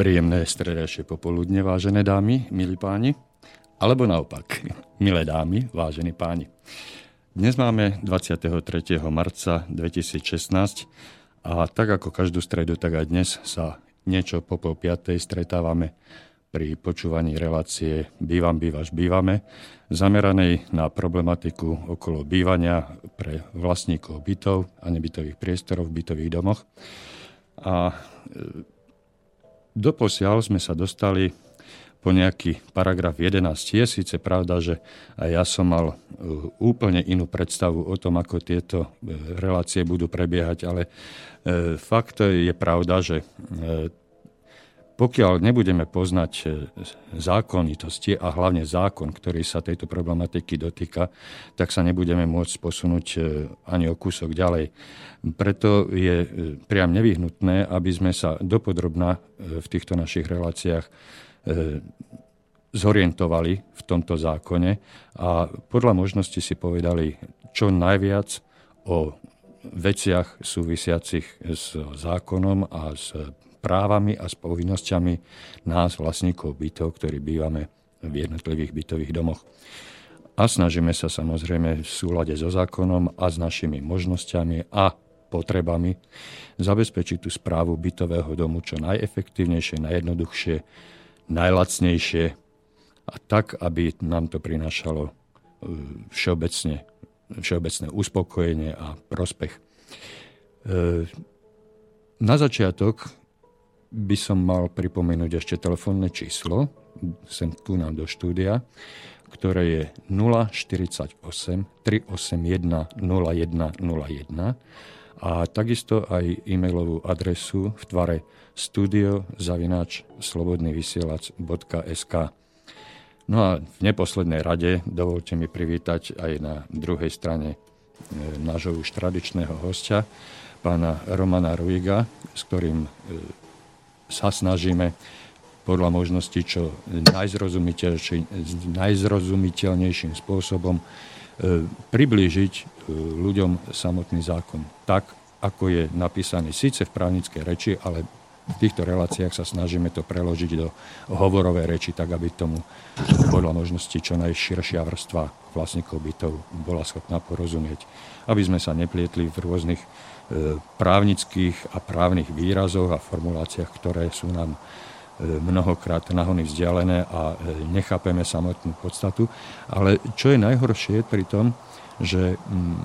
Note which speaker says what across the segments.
Speaker 1: Príjemné stredajšie popoludne, vážené dámy, milí páni. Alebo naopak, milé dámy, vážení páni. Dnes máme 23. marca 2016 a tak ako každú stredu, tak aj dnes sa niečo po pol piatej stretávame pri počúvaní relácie Bývam, bývaš, bývame, zameranej na problematiku okolo bývania pre vlastníkov bytov a nebytových priestorov v bytových domoch. A Doposiaľ sme sa dostali po nejaký paragraf 11. Je síce pravda, že aj ja som mal e, úplne inú predstavu o tom, ako tieto e, relácie budú prebiehať, ale e, fakt je pravda, že pokiaľ nebudeme poznať zákonitosti a hlavne zákon, ktorý sa tejto problematiky dotýka, tak sa nebudeme môcť posunúť ani o kúsok ďalej. Preto je e, priam nevyhnutné, aby sme sa dopodrobná e, v týchto našich reláciách e, zorientovali v tomto zákone a podľa možnosti si povedali čo najviac o veciach súvisiacich s zákonom a s právami a s povinnosťami nás, vlastníkov bytov, ktorí bývame v jednotlivých bytových domoch. A snažíme sa samozrejme v súlade so zákonom a s našimi možnosťami a potrebami, zabezpečiť tú správu bytového domu čo najefektívnejšie, najjednoduchšie, najlacnejšie a tak, aby nám to prinášalo e, všeobecne, všeobecné uspokojenie a prospech. E, na začiatok by som mal pripomenúť ešte telefónne číslo, sem tu nám do štúdia, ktoré je 048 381 0101 a takisto aj e-mailovú adresu v tvare studio.slobodnyvysielac.sk No a v neposlednej rade dovolte mi privítať aj na druhej strane e, nášho už tradičného hostia, pána Romana Ruiga, s ktorým e, sa snažíme podľa možností čo najzrozumiteľnejším spôsobom E, priblížiť e, ľuďom samotný zákon tak, ako je napísaný síce v právnickej reči, ale v týchto reláciách sa snažíme to preložiť do hovorovej reči, tak aby tomu podľa možnosti čo najširšia vrstva vlastníkov bytov bola schopná porozumieť. Aby sme sa neplietli v rôznych právnických a právnych výrazoch a formuláciách, ktoré sú nám mnohokrát nahony vzdialené a e, nechápeme samotnú podstatu. Ale čo je najhoršie pri tom, že mm,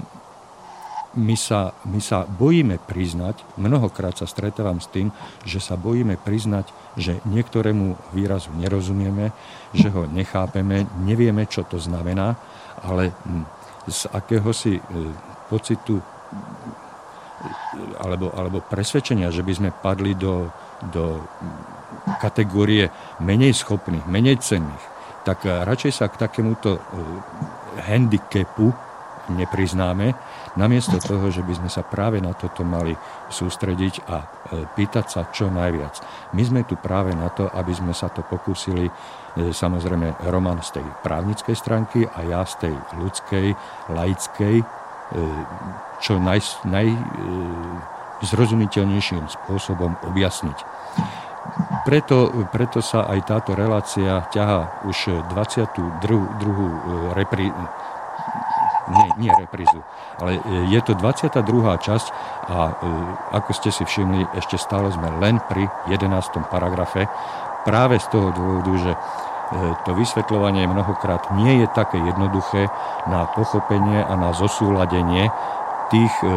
Speaker 1: my sa, my sa bojíme priznať, mnohokrát sa stretávam s tým, že sa bojíme priznať, že niektorému výrazu nerozumieme, že ho nechápeme, nevieme, čo to znamená, ale mm, z akéhosi e, pocitu e, alebo, alebo presvedčenia, že by sme padli do, do kategórie menej schopných, menej cenných, tak radšej sa k takémuto eh, handicapu nepriznáme, namiesto toho, že by sme sa práve na toto mali sústrediť a eh, pýtať sa čo najviac. My sme tu práve na to, aby sme sa to pokúsili, samozrejme Roman z tej právnickej stránky a ja z tej ľudskej, laickej, čo naj, naj, zrozumiteľnejším spôsobom objasniť. Preto, preto sa aj táto relácia ťaha už 22. repri, nie, nie reprízu, ale je to 22. časť a e, ako ste si všimli, ešte stále sme len pri 11. paragrafe, práve z toho dôvodu, že e, to vysvetľovanie mnohokrát nie je také jednoduché na pochopenie a na zosúladenie tých e,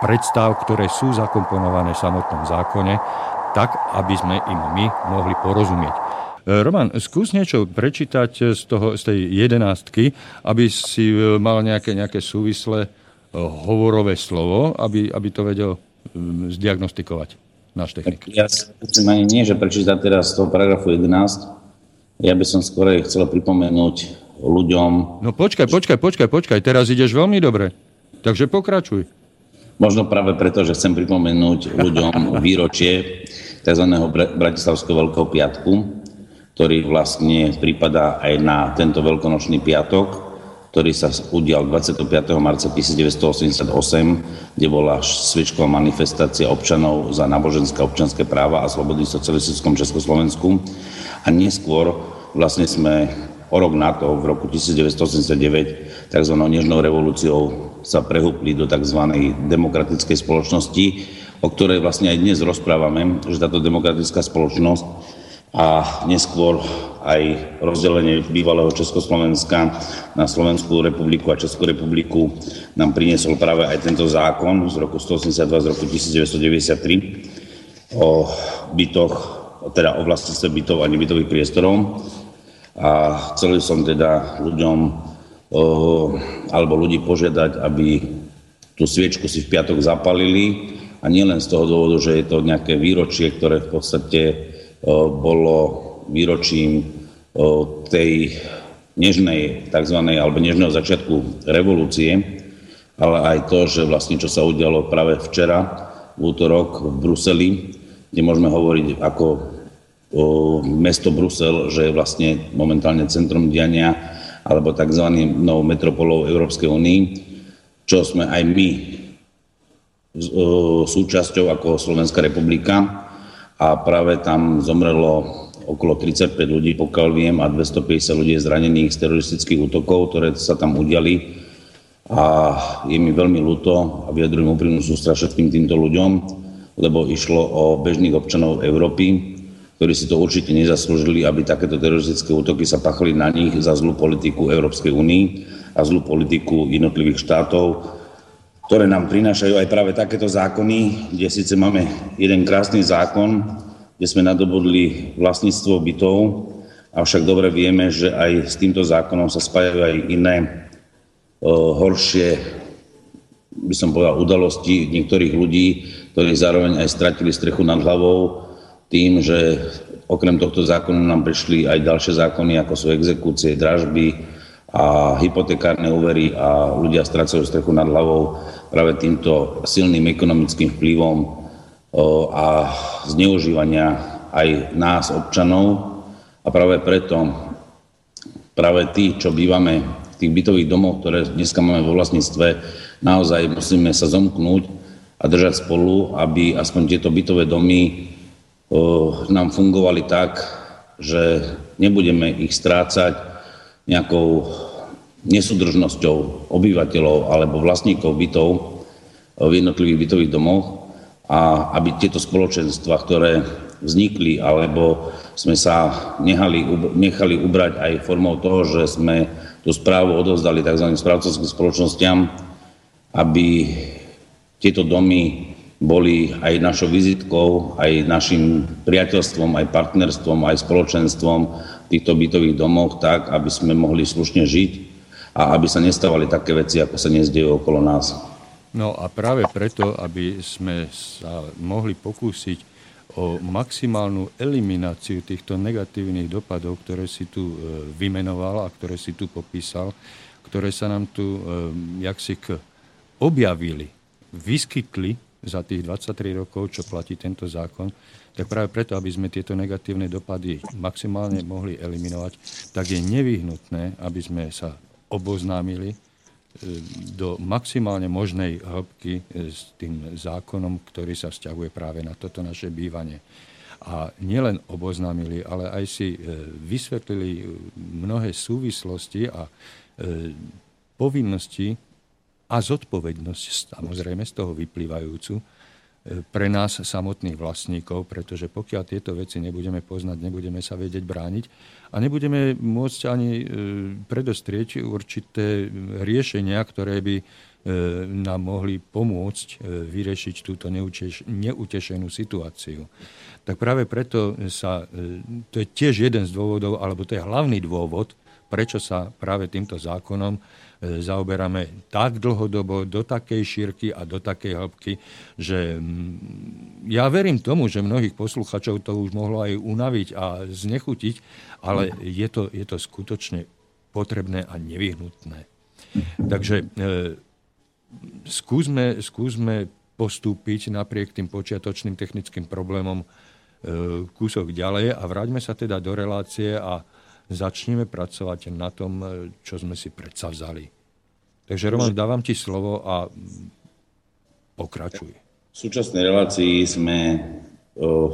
Speaker 1: predstav, ktoré sú zakomponované v samotnom zákone tak, aby sme im my mohli porozumieť. E, Roman, skús niečo prečítať z, toho, z tej jedenástky, aby si e, mal nejaké, nejaké súvislé hovorové slovo, aby, aby to vedel zdiagnostikovať náš technik.
Speaker 2: Ja chcem ani nie, že prečítať teraz z toho paragrafu 11. Ja by som skôr chcel pripomenúť ľuďom...
Speaker 1: No počkaj, počkaj, počkaj, počkaj, teraz ideš veľmi dobre. Takže pokračuj.
Speaker 2: Možno práve preto, že chcem pripomenúť ľuďom výročie tzv. Bratislavského Veľkého piatku, ktorý vlastne prípada aj na tento veľkonočný piatok. ktorý sa udial 25. marca 1988, kde bola sviečková manifestácia občanov za náboženské občanské práva a slobody v socialistickom Československu. A neskôr vlastne sme o rok na to, v roku 1989, tzv. nežnou revolúciou sa prehúpli do tzv. demokratickej spoločnosti, o ktorej vlastne aj dnes rozprávame, že táto demokratická spoločnosť a neskôr aj rozdelenie bývalého Československa na Slovenskú republiku a Českú republiku nám priniesol práve aj tento zákon z roku 182 z roku 1993 o bytoch, teda o vlastníctve bytov a nebytových priestorov. A chcel som teda ľuďom alebo ľudí požiadať, aby tú sviečku si v piatok zapalili a nielen z toho dôvodu, že je to nejaké výročie, ktoré v podstate bolo výročím tej nežnej tzv. alebo nežného začiatku revolúcie, ale aj to, že vlastne čo sa udialo práve včera, v útorok v Bruseli, kde môžeme hovoriť ako o mesto Brusel, že je vlastne momentálne centrom diania alebo tzv. novou metropolou Európskej únii, čo sme aj my súčasťou ako Slovenská republika a práve tam zomrelo okolo 35 ľudí, pokiaľ viem, a 250 ľudí zranených z teroristických útokov, ktoré sa tam udiali. A je mi veľmi ľúto a vyjadrujem úprimnú sústra všetkým týmto ľuďom, lebo išlo o bežných občanov Európy, ktorí si to určite nezaslúžili, aby takéto teroristické útoky sa pachali na nich za zlú politiku Európskej únii a zlú politiku jednotlivých štátov, ktoré nám prinášajú aj práve takéto zákony, kde síce máme jeden krásny zákon, kde sme nadobudli vlastníctvo bytov, avšak dobre vieme, že aj s týmto zákonom sa spájajú aj iné o, horšie, by som povedal, udalosti niektorých ľudí, ktorí zároveň aj stratili strechu nad hlavou tým, že okrem tohto zákonu nám prišli aj ďalšie zákony, ako sú exekúcie, dražby, a hypotekárne úvery a ľudia strácajú strechu nad hlavou práve týmto silným ekonomickým vplyvom a zneužívania aj nás, občanov. A práve preto práve tí, čo bývame v tých bytových domoch, ktoré dneska máme vo vlastníctve, naozaj musíme sa zomknúť a držať spolu, aby aspoň tieto bytové domy nám fungovali tak, že nebudeme ich strácať nejakou nesúdržnosťou obyvateľov alebo vlastníkov bytov v jednotlivých bytových domoch a aby tieto spoločenstva, ktoré vznikli alebo sme sa nechali, nechali ubrať aj formou toho, že sme tú správu odovzdali tzv. správcovským spoločnosťam, aby tieto domy boli aj našou vizitkou, aj našim priateľstvom, aj partnerstvom, aj spoločenstvom v týchto bytových domoch tak, aby sme mohli slušne žiť a aby sa nestávali také veci, ako sa dnes dejú okolo nás.
Speaker 1: No a práve preto, aby sme sa mohli pokúsiť o maximálnu elimináciu týchto negatívnych dopadov, ktoré si tu e, vymenoval a ktoré si tu popísal, ktoré sa nám tu e, jaksi objavili, vyskytli za tých 23 rokov, čo platí tento zákon, tak práve preto, aby sme tieto negatívne dopady maximálne mohli eliminovať, tak je nevyhnutné, aby sme sa oboznámili e, do maximálne možnej hĺbky e, s tým zákonom, ktorý sa vzťahuje práve na toto naše bývanie. A nielen oboznámili, ale aj si e, vysvetlili mnohé súvislosti a povinnosti a zodpovednosť samozrejme z toho vyplývajúcu e, pre nás samotných vlastníkov, pretože pokiaľ tieto veci nebudeme poznať, nebudeme sa vedieť brániť a nebudeme môcť ani e, predostrieť určité riešenia, ktoré by e, nám mohli pomôcť vyriešiť túto neutešenú situáciu. Tak práve preto sa, to je tiež jeden z dôvodov, alebo to je hlavný dôvod, prečo sa práve týmto zákonom zaoberáme tak dlhodobo, do takej šírky a do takej hĺbky, že mm, ja verím tomu, že mnohých posluchačov to už mohlo aj unaviť a znechutiť, ale je to, je to skutočne potrebné a nevyhnutné. Takže e, skúsme, skúsme postúpiť napriek tým počiatočným technickým problémom e, kúsok ďalej a vráťme sa teda do relácie a začneme pracovať na tom, čo sme si predsa vzali. Takže Roman, dávam ti slovo a pokračuj.
Speaker 2: V súčasnej relácii sme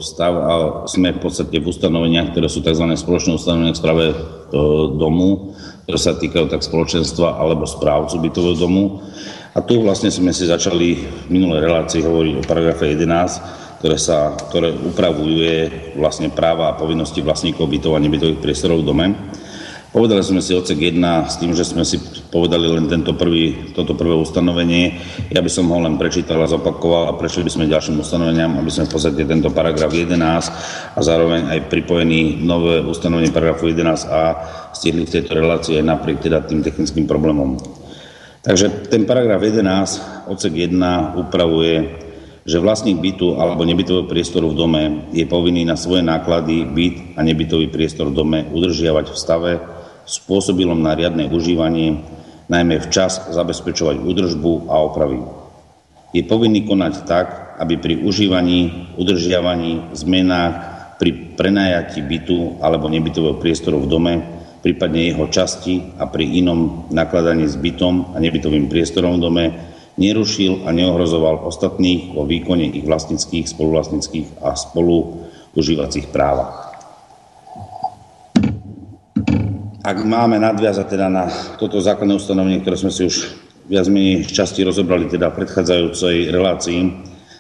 Speaker 2: stav, a sme v podstate v ustanoveniach, ktoré sú tzv. spoločné ustanovenia v správe domu, ktoré sa týkajú tak spoločenstva alebo správcu bytového domu. A tu vlastne sme si začali v minulej relácii hovoriť o paragrafe 11, ktoré, sa, ktoré upravuje vlastne práva a povinnosti vlastníkov bytov a nebytových priestorov v dome. Povedali sme si odsek 1 s tým, že sme si povedali len tento prvý, toto prvé ustanovenie. Ja by som ho len prečítal a zopakoval a prešli by sme ďalším ustanoveniam, aby sme v podstate tento paragraf 11 a zároveň aj pripojený nové ustanovenie paragrafu 11a stihli v tejto relácii aj napriek teda tým technickým problémom. Takže ten paragraf 11, odsek 1 upravuje že vlastník bytu alebo nebytového priestoru v dome je povinný na svoje náklady byt a nebytový priestor v dome udržiavať v stave, spôsobilom na riadne užívanie, najmä včas zabezpečovať údržbu a opravy. Je povinný konať tak, aby pri užívaní, udržiavaní, zmenách, pri prenajati bytu alebo nebytového priestoru v dome, prípadne jeho časti a pri inom nakladaní s bytom a nebytovým priestorom v dome nerušil a neohrozoval ostatných vo výkone ich vlastnických, spoluvlastnických a spoluužívacích právach. Ak máme nadviazať teda na toto základné ustanovenie, ktoré sme si už viac menej časti rozobrali teda v predchádzajúcej relácii,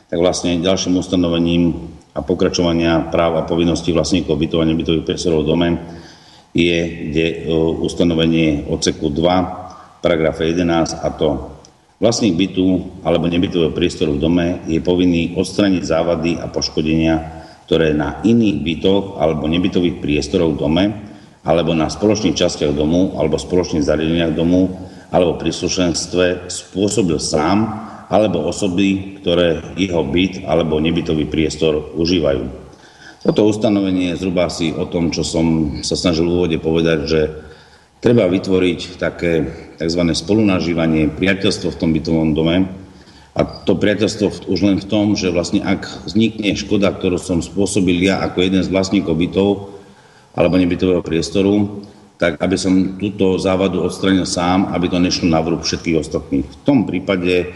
Speaker 2: tak vlastne ďalším ustanovením a pokračovania práv a povinností vlastníkov bytov a nebytových priestorov v dome je kde, ustanovenie odseku 2, paragrafe 11 a to vlastník bytu alebo nebytového priestoru v dome je povinný odstraniť závady a poškodenia, ktoré na iných bytoch alebo nebytových priestorov v dome alebo na spoločných častiach domu alebo spoločných zariadeniach domu alebo príslušenstve spôsobil sám alebo osoby, ktoré jeho byt alebo nebytový priestor užívajú. Toto ustanovenie je zhruba asi o tom, čo som sa snažil v úvode povedať, že treba vytvoriť také tzv. spolunažívanie, priateľstvo v tom bytovom dome. A to priateľstvo už len v tom, že vlastne ak vznikne škoda, ktorú som spôsobil ja ako jeden z vlastníkov bytov, alebo nebytového priestoru, tak aby som túto závadu odstranil sám, aby to nešlo na vrúb všetkých ostatných. V tom prípade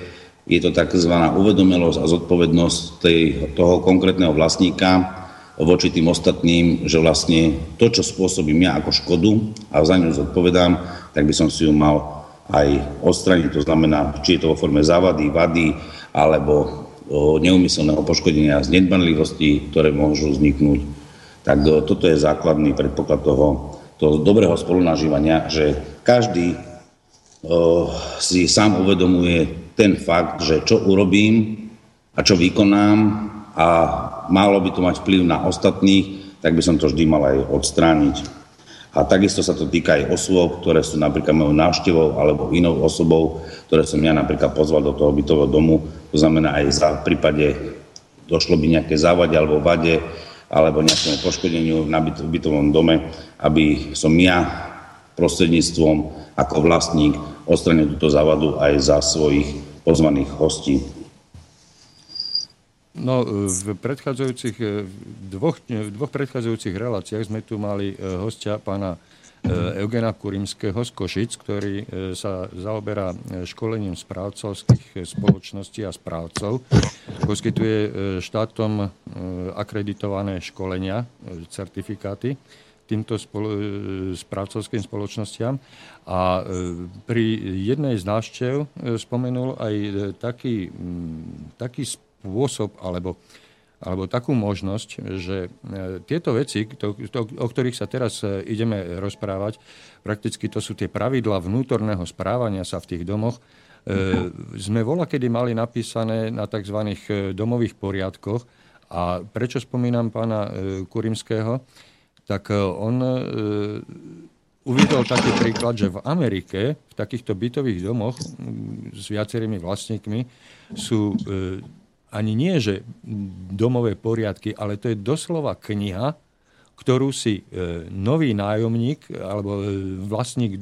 Speaker 2: je to tzv. uvedomelosť a zodpovednosť tej, toho konkrétneho vlastníka voči tým ostatným, že vlastne to, čo spôsobím ja ako škodu a za ňu zodpovedám, tak by som si ju mal aj odstraniť. To znamená, či je to vo forme závady, vady alebo neumyselného poškodenia z nedbanlivosti, ktoré môžu vzniknúť tak toto je základný predpoklad toho, toho dobrého spolunažívania, že každý si sám uvedomuje ten fakt, že čo urobím a čo vykonám a malo by to mať vplyv na ostatných, tak by som to vždy mal aj odstrániť. A takisto sa to týka aj osôb, ktoré sú napríklad mojou návštevou alebo inou osobou, ktoré som ja napríklad pozval do toho bytového domu. To znamená aj za prípade došlo by nejaké závade alebo vade, alebo nejakému poškodeniu na bytovom dome, aby som ja prostredníctvom ako vlastník odstranil túto závadu aj za svojich pozvaných hostí.
Speaker 1: No, v predchádzajúcich dvoch, v dvoch predchádzajúcich reláciách sme tu mali hostia pána Eugena Kurimského z Košic, ktorý sa zaoberá školením správcovských spoločností a správcov. Poskytuje štátom akreditované školenia, certifikáty týmto spolo- správcovským spoločnostiam. A pri jednej z návštev spomenul aj taký, taký spôsob alebo alebo takú možnosť, že e, tieto veci, to, to, o ktorých sa teraz e, ideme rozprávať, prakticky to sú tie pravidla vnútorného správania sa v tých domoch, e, sme vola kedy mali napísané na tzv. domových poriadkoch. A prečo spomínam pána Kurimského? Tak on uviedol taký príklad, že v Amerike, v takýchto bytových domoch s viacerými vlastníkmi sú ani nie, že domové poriadky, ale to je doslova kniha, ktorú si e, nový nájomník alebo e, vlastník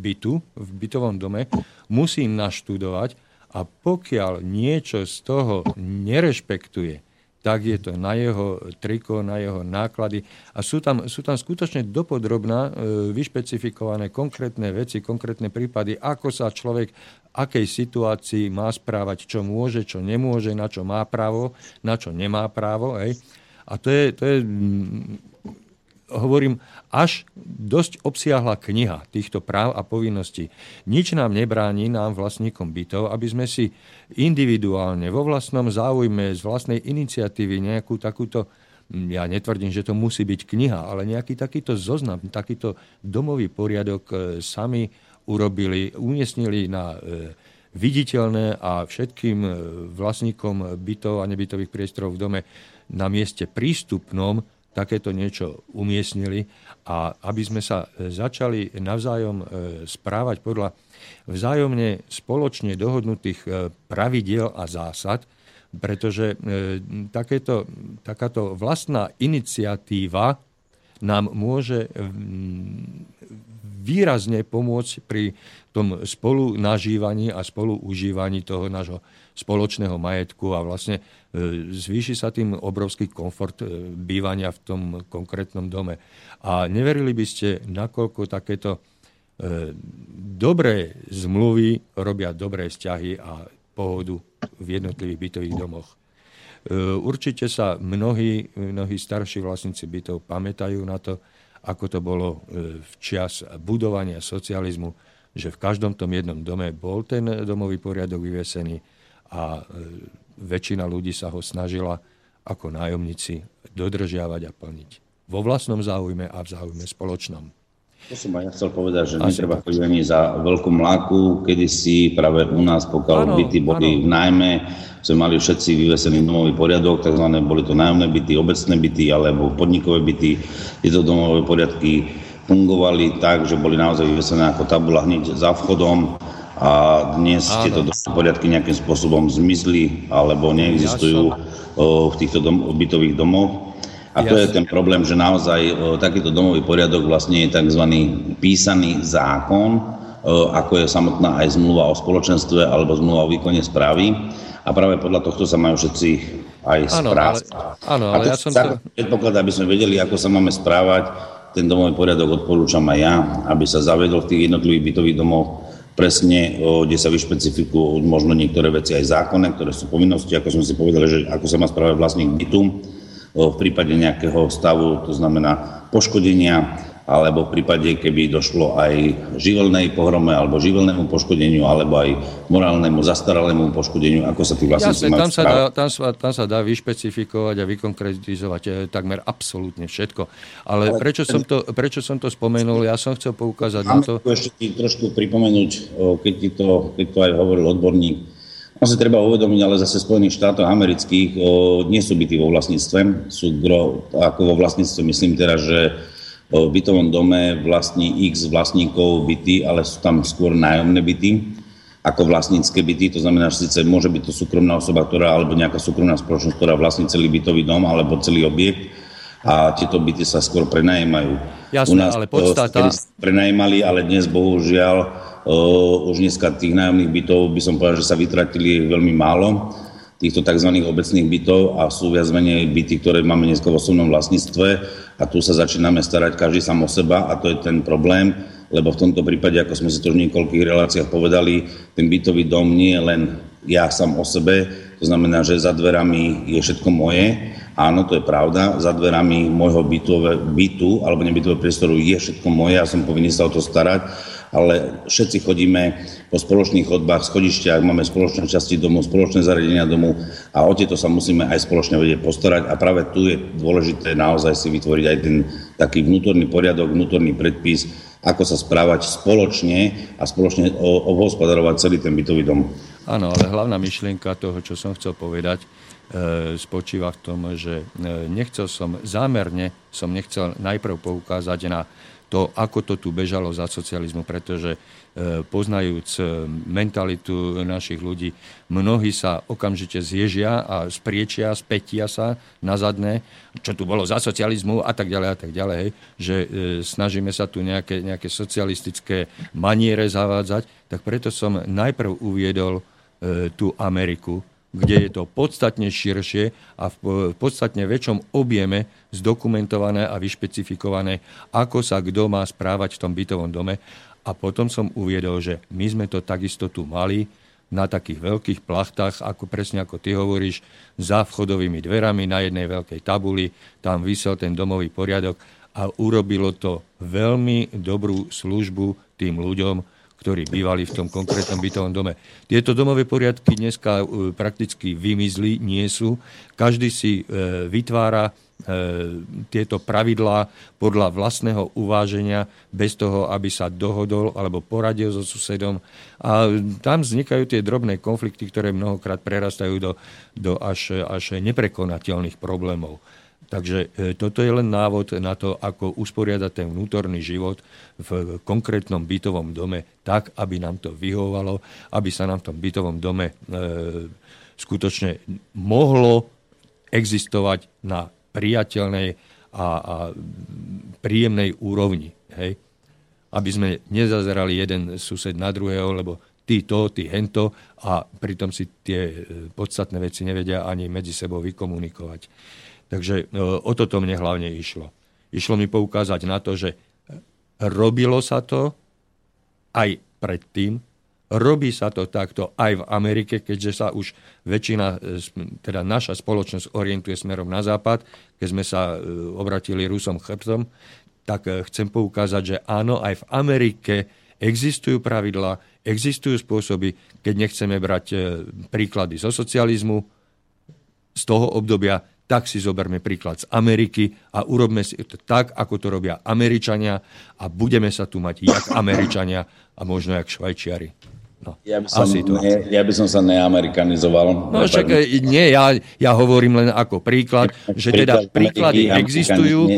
Speaker 1: bytu v bytovom dome musí naštudovať a pokiaľ niečo z toho nerešpektuje, tak je to na jeho triko, na jeho náklady. A sú tam, sú tam skutočne dopodrobná e, vyšpecifikované konkrétne veci, konkrétne prípady, ako sa človek akej situácii má správať, čo môže, čo nemôže, na čo má právo, na čo nemá právo. Hej. A to je, to je hovorím, až dosť obsiahla kniha týchto práv a povinností. Nič nám nebráni, nám vlastníkom bytov, aby sme si individuálne, vo vlastnom záujme, z vlastnej iniciatívy nejakú takúto ja netvrdím, že to musí byť kniha, ale nejaký takýto zoznam, takýto domový poriadok e, sami urobili, umiestnili na e, viditeľné a všetkým e, vlastníkom bytov a nebytových priestorov v dome na mieste prístupnom takéto niečo umiestnili. A aby sme sa e, začali navzájom e, správať podľa vzájomne spoločne dohodnutých e, pravidiel a zásad, pretože takéto, takáto vlastná iniciatíva nám môže výrazne pomôcť pri tom spolu nažívaní a spolu užívaní toho nášho spoločného majetku a vlastne e, zvýši sa tým obrovský komfort e, bývania v tom konkrétnom dome. A neverili by ste, nakoľko takéto e, dobré zmluvy robia dobré vzťahy a pohodu v jednotlivých bytových domoch. Určite sa mnohí, mnohí starší vlastníci bytov pamätajú na to, ako to bolo v čas budovania socializmu, že v každom tom jednom dome bol ten domový poriadok vyvesený a e, väčšina ľudí sa ho snažila ako nájomníci dodržiavať a plniť. Vo vlastnom záujme a v záujme spoločnom.
Speaker 2: To som aj ja chcel povedať, že netreba chodiť ani za veľkú mláku. Kedy si práve u nás, pokiaľ ano, byty boli ano. v nájme, sme mali všetci vyvesený domový poriadok, tzv. boli to nájomné byty, obecné byty alebo podnikové byty. Tieto domové poriadky fungovali tak, že boli naozaj vyvesené ako tabula hneď za vchodom a dnes Áno. tieto poriadky nejakým spôsobom zmizli alebo neexistujú v týchto dom- bytových domoch. A to je ten problém, že naozaj takýto domový poriadok vlastne je tzv. písaný zákon, ako je samotná aj zmluva o spoločenstve alebo zmluva o výkone správy. A práve podľa tohto sa majú všetci aj správať.
Speaker 1: Áno, ale, ale ja som to...
Speaker 2: Predpoklad, aby sme vedeli, ako sa máme správať, ten domový poriadok odporúčam aj ja, aby sa zavedol v tých jednotlivých bytových domoch presne, kde sa vyšpecifikujú možno niektoré veci aj zákonné, ktoré sú povinnosti, ako sme si povedali, že ako sa má správať vlastník bytu v prípade nejakého stavu, to znamená poškodenia, alebo v prípade, keby došlo aj živelnej pohrome alebo živelnému poškodeniu, alebo aj morálnemu zastaralému poškodeniu, ako sa tí vlastníci
Speaker 1: majú tam sa, dá, tam, sa, tam sa dá vyšpecifikovať a vykonkretizovať eh, takmer absolútne všetko. Ale, Ale prečo, ten... som to, prečo som to spomenul? Ja som chcel poukázať na to...
Speaker 2: ešte ti trošku pripomenúť, keď, ti to, keď to aj hovoril odborník, on si treba uvedomiť, ale zase Spojených štátoch amerických o, nie sú byty vo vlastníctve, sú gro, ako vo vlastníctve, myslím teraz, že v bytovom dome vlastní x vlastníkov byty, ale sú tam skôr nájomné byty ako vlastnícke byty. To znamená, že síce môže byť to súkromná osoba, ktorá, alebo nejaká súkromná spoločnosť, ktorá vlastní celý bytový dom alebo celý objekt a tieto byty sa skôr prenajímajú.
Speaker 1: Jasné, U nás ale podstata...
Speaker 2: prenajímali, ale dnes bohužiaľ uh, už dneska tých nájomných bytov by som povedal, že sa vytratili veľmi málo týchto tzv. obecných bytov a sú viac menej byty, ktoré máme dnes v osobnom vlastníctve a tu sa začíname starať každý sám o seba a to je ten problém, lebo v tomto prípade, ako sme si to v niekoľkých reláciách povedali, ten bytový dom nie je len ja sám o sebe, to znamená, že za dverami je všetko moje, Áno, to je pravda. Za dverami môjho bytové, bytu alebo nebytového priestoru je všetko moje, ja som povinný sa o to starať, ale všetci chodíme po spoločných chodbách, schodišťach, máme spoločné časti domu, spoločné zariadenia domu a o tieto sa musíme aj spoločne vedieť postarať a práve tu je dôležité naozaj si vytvoriť aj ten taký vnútorný poriadok, vnútorný predpis, ako sa správať spoločne a spoločne obhospodarovať celý ten bytový dom.
Speaker 1: Áno, ale hlavná myšlienka toho, čo som chcel povedať, E, spočíva v tom, že e, nechcel som, zámerne som nechcel najprv poukázať na to, ako to tu bežalo za socializmu, pretože e, poznajúc mentalitu našich ľudí, mnohí sa okamžite zježia a spriečia, spätia sa na zadné, čo tu bolo za socializmu a tak ďalej a tak ďalej, že snažíme sa tu nejaké, nejaké socialistické maniere zavádzať, tak preto som najprv uviedol tú Ameriku, kde je to podstatne širšie a v podstatne väčšom objeme zdokumentované a vyšpecifikované, ako sa kto má správať v tom bytovom dome. A potom som uviedol, že my sme to takisto tu mali na takých veľkých plachtách, ako presne ako ty hovoríš, za vchodovými dverami na jednej veľkej tabuli, tam vysel ten domový poriadok a urobilo to veľmi dobrú službu tým ľuďom, ktorí bývali v tom konkrétnom bytovom dome. Tieto domové poriadky dneska e, prakticky vymizli, nie sú. Každý si e, vytvára e, tieto pravidlá podľa vlastného uváženia, bez toho, aby sa dohodol alebo poradil so susedom. A tam vznikajú tie drobné konflikty, ktoré mnohokrát prerastajú do, do až, až neprekonateľných problémov. Takže e, toto je len návod na to, ako usporiadať ten vnútorný život v konkrétnom bytovom dome tak, aby nám to vyhovalo, aby sa nám v tom bytovom dome e, skutočne mohlo existovať na priateľnej a, a príjemnej úrovni. Hej? Aby sme nezazerali jeden sused na druhého, lebo ty to, ty hento a pritom si tie e, podstatné veci nevedia ani medzi sebou vykomunikovať. Takže e, o toto mne hlavne išlo. Išlo mi poukázať na to, že robilo sa to aj predtým, robí sa to takto aj v Amerike, keďže sa už väčšina, e, teda naša spoločnosť orientuje smerom na západ, keď sme sa e, obratili Rusom chrbtom, tak chcem poukázať, že áno, aj v Amerike existujú pravidlá, existujú spôsoby, keď nechceme brať príklady zo socializmu, z toho obdobia, tak si zoberme príklad z Ameriky a urobme si to tak, ako to robia Američania a budeme sa tu mať jak Američania a možno jak Švajčiari.
Speaker 2: No, ja, by som, Asi to. Ne, ja by som sa neamerikanizoval.
Speaker 1: No však nie, ja, ja hovorím len ako príklad, že teda príklady existujú,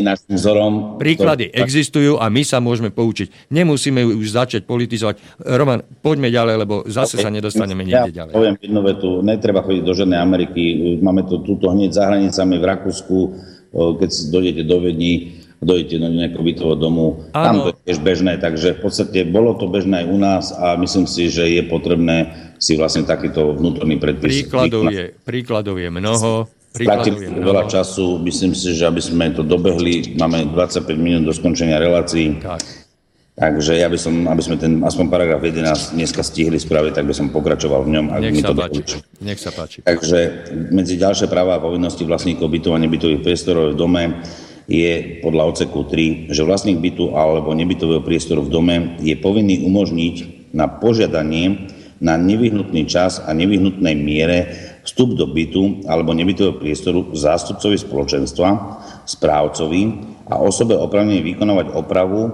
Speaker 1: príklady existujú a my sa môžeme poučiť. Nemusíme už začať politizovať. Roman, poďme ďalej, lebo zase okay. sa nedostaneme ja niekde ďalej.
Speaker 2: poviem jednu vetu, netreba chodiť do žiadnej Ameriky. Máme to túto hneď za hranicami v Rakúsku, keď dojdete do Vedni, dojdete do nejakého bytového domu. Áno. Tam to je tiež bežné, takže v podstate bolo to bežné aj u nás a myslím si, že je potrebné si vlastne takýto vnútorný predpis.
Speaker 1: Príkladov je, príkladov je mnoho.
Speaker 2: Príkladov je mnoho. veľa času, myslím si, že aby sme to dobehli, máme 25 minút do skončenia relácií. Tak. Takže ja by som, aby sme ten aspoň paragraf 11 dneska stihli spraviť, tak by som pokračoval v ňom.
Speaker 1: Ak Nech, sa to páči. Nech sa páči.
Speaker 2: Takže medzi ďalšie práva a povinnosti vlastníkov bytov a nebytových priestorov v dome je podľa oceku 3, že vlastník bytu alebo nebytového priestoru v dome je povinný umožniť na požiadanie na nevyhnutný čas a nevyhnutnej miere vstup do bytu alebo nebytového priestoru zástupcovi spoločenstva, správcovi a osobe opravnenej vykonávať opravu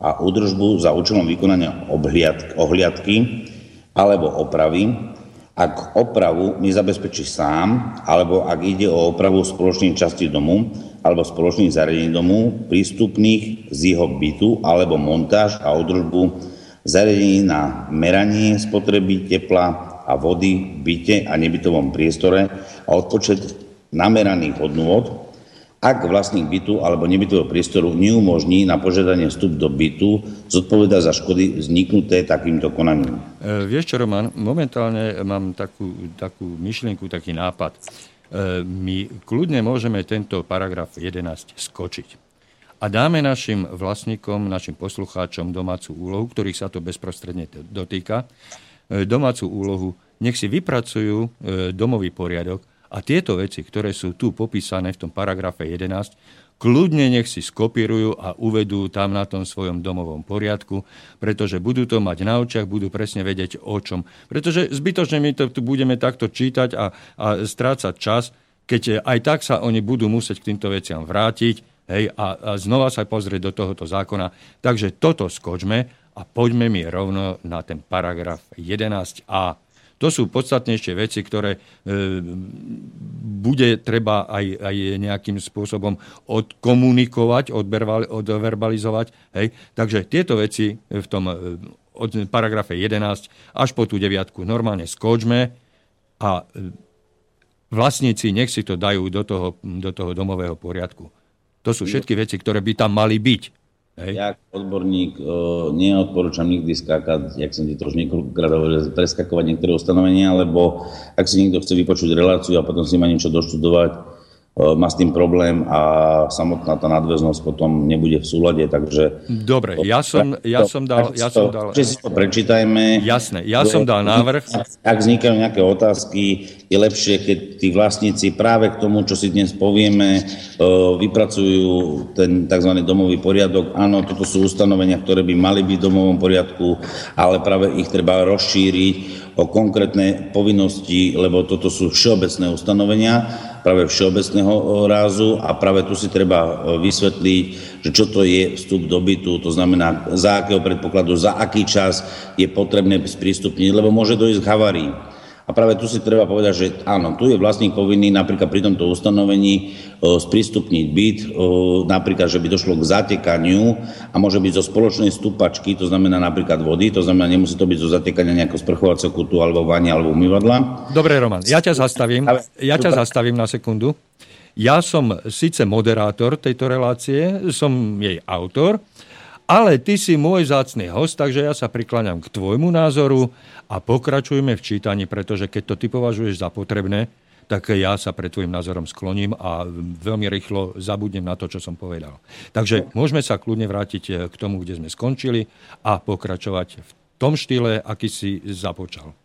Speaker 2: a údržbu za účelom vykonania ohliadky alebo opravy ak opravu nezabezpečí sám, alebo ak ide o opravu spoločných častí domu alebo spoločných zariadení domu, prístupných z jeho bytu, alebo montáž a održbu zariadení na meranie spotreby tepla a vody v byte a nebytovom priestore a odpočet nameraných hodnôt, ak vlastník bytu alebo nebytového priestoru neumožní na požiadanie vstup do bytu, zodpoveda za škody vzniknuté takýmto konaním.
Speaker 1: E, vieš čo, Roman, momentálne mám takú, takú myšlienku, taký nápad. E, my kľudne môžeme tento paragraf 11 skočiť. A dáme našim vlastníkom, našim poslucháčom domácu úlohu, ktorých sa to bezprostredne dotýka, e, domácu úlohu, nech si vypracujú e, domový poriadok a tieto veci, ktoré sú tu popísané v tom paragrafe 11, kľudne nech si skopírujú a uvedú tam na tom svojom domovom poriadku, pretože budú to mať na očiach, budú presne vedieť o čom. Pretože zbytočne my to tu budeme takto čítať a, a strácať čas, keď aj tak sa oni budú musieť k týmto veciam vrátiť hej, a, a znova sa pozrieť do tohoto zákona. Takže toto skočme a poďme mi rovno na ten paragraf 11a. To sú podstatnejšie veci, ktoré e, bude treba aj, aj nejakým spôsobom odkomunikovať, odverbalizovať. Hej. Takže tieto veci v tom e, od paragrafe 11 až po tú deviatku normálne skočme a e, vlastníci nech si to dajú do toho, do toho domového poriadku. To sú všetky veci, ktoré by tam mali byť.
Speaker 2: Hej. Ja ako odborník e, neodporúčam nikdy skákať, jak som ti to už niekoľkokrát hovoril, preskakovať niektoré ustanovenia, lebo ak si niekto chce vypočuť reláciu a potom si má niečo doštudovať, má s tým problém a samotná tá nadväznosť potom nebude v súlade, takže...
Speaker 1: Dobre, ja som, ja som dal... Ja som dal
Speaker 2: si to prečítajme.
Speaker 1: Jasné, ja som dal návrh.
Speaker 2: Ak vznikajú nejaké otázky, je lepšie, keď tí vlastníci práve k tomu, čo si dnes povieme, e, vypracujú ten tzv. domový poriadok. Áno, toto sú ustanovenia, ktoré by mali byť v domovom poriadku, ale práve ich treba rozšíriť o konkrétne povinnosti, lebo toto sú všeobecné ustanovenia, práve všeobecného rázu a práve tu si treba e, vysvetliť, že čo to je vstup do bytu, to znamená, za akého predpokladu, za aký čas je potrebné sprístupniť, lebo môže dojsť k havárii. A práve tu si treba povedať, že áno, tu je vlastník povinný napríklad pri tomto ustanovení e, sprístupniť byt, e, napríklad, že by došlo k zatekaniu a môže byť zo spoločnej stupačky, to znamená napríklad vody, to znamená, nemusí to byť zo zatekania nejakého sprchovacieho kutu alebo vania alebo umývadla.
Speaker 1: Dobre, Roman, ja ťa zastavím. Ja ťa zastavím na sekundu. Ja som síce moderátor tejto relácie, som jej autor, ale ty si môj zácný host, takže ja sa prikláňam k tvojmu názoru a pokračujeme v čítaní, pretože keď to ty považuješ za potrebné, tak ja sa pred tvojim názorom skloním a veľmi rýchlo zabudnem na to, čo som povedal. Takže môžeme sa kľudne vrátiť k tomu, kde sme skončili a pokračovať v tom štýle, aký si započal.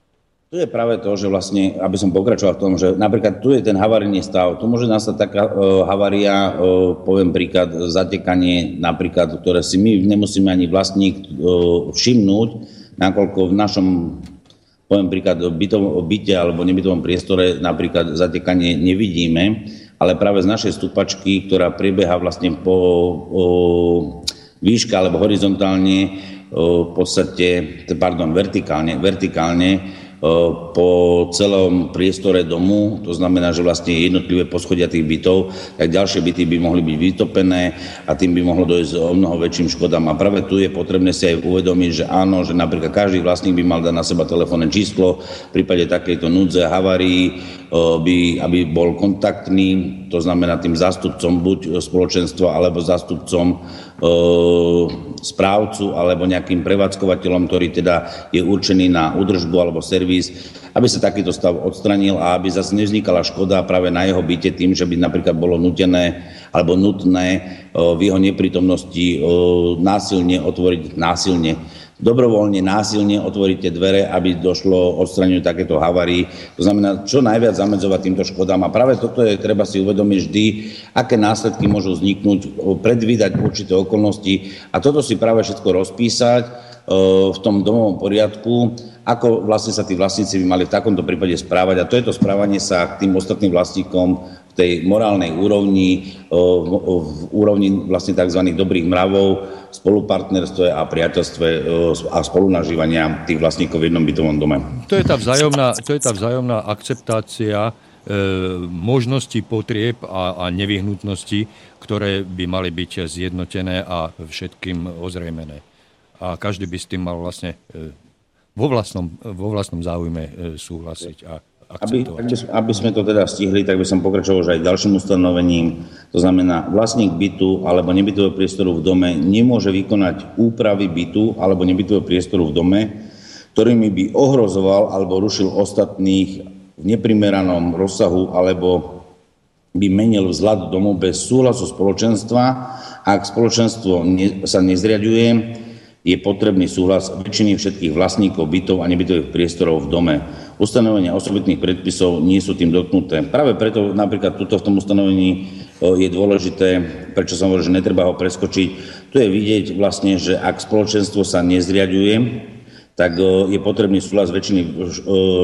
Speaker 2: Tu je práve to, že vlastne, aby som pokračoval v tom, že napríklad tu je ten havarijný stav, tu môže nastať taká uh, havária, uh, poviem príklad, zatekanie napríklad, ktoré si my nemusíme ani vlastník uh, všimnúť, nakoľko v našom, poviem príklad, bytom, byte alebo nebytovom priestore napríklad zatekanie nevidíme, ale práve z našej stupačky, ktorá prebieha vlastne po výške alebo horizontálne, v podstate, pardon, vertikálne, vertikálne po celom priestore domu, to znamená, že vlastne jednotlivé poschodia tých bytov, tak ďalšie byty by mohli byť vytopené a tým by mohlo dojsť o mnoho väčším škodám. A práve tu je potrebné si aj uvedomiť, že áno, že napríklad každý vlastník by mal dať na seba telefónne číslo, v prípade takejto núdze, havárii, by, aby bol kontaktný, to znamená tým zástupcom buď spoločenstva alebo zástupcom správcu alebo nejakým prevádzkovateľom, ktorý teda je určený na údržbu alebo servis, aby sa takýto stav odstranil a aby zase nevznikala škoda práve na jeho byte tým, že by napríklad bolo nutené alebo nutné v jeho neprítomnosti násilne otvoriť násilne dobrovoľne, násilne otvoriť dvere, aby došlo odstraneniu takéto havárii. To znamená, čo najviac zamedzovať týmto škodám. A práve toto je treba si uvedomiť vždy, aké následky môžu vzniknúť, predvídať určité okolnosti a toto si práve všetko rozpísať e, v tom domovom poriadku, ako vlastne sa tí vlastníci by mali v takomto prípade správať. A to je to správanie sa k tým ostatným vlastníkom tej morálnej úrovni, v úrovni vlastne tzv. dobrých mravov, spolupartnerstve a priateľstve a spolunažívania tých vlastníkov v jednom bytovom dome.
Speaker 1: To je tá vzájomná, to je tá vzájomná akceptácia e, možností potrieb a, a nevyhnutností, ktoré by mali byť zjednotené a všetkým ozrejmené. A každý by s tým mal vlastne e, vo vlastnom, vo vlastnom záujme e, súhlasiť a
Speaker 2: aby, aby sme to teda stihli, tak by som pokračoval už aj ďalším ustanovením. To znamená, vlastník bytu alebo nebytového priestoru v dome nemôže vykonať úpravy bytu alebo nebytového priestoru v dome, ktorými by ohrozoval alebo rušil ostatných v neprimeranom rozsahu alebo by menil vzhľad domu bez súhlasu spoločenstva. Ak spoločenstvo ne, sa nezriaduje, je potrebný súhlas väčšiny všetkých vlastníkov bytov a nebytových priestorov v dome. Ustanovenia osobitných predpisov nie sú tým dotknuté. Práve preto napríklad tuto v tom ustanovení je dôležité, prečo som hovoril, že netreba ho preskočiť. Tu je vidieť vlastne, že ak spoločenstvo sa nezriaďuje, tak e, je potrebný súhlas väčšiny e,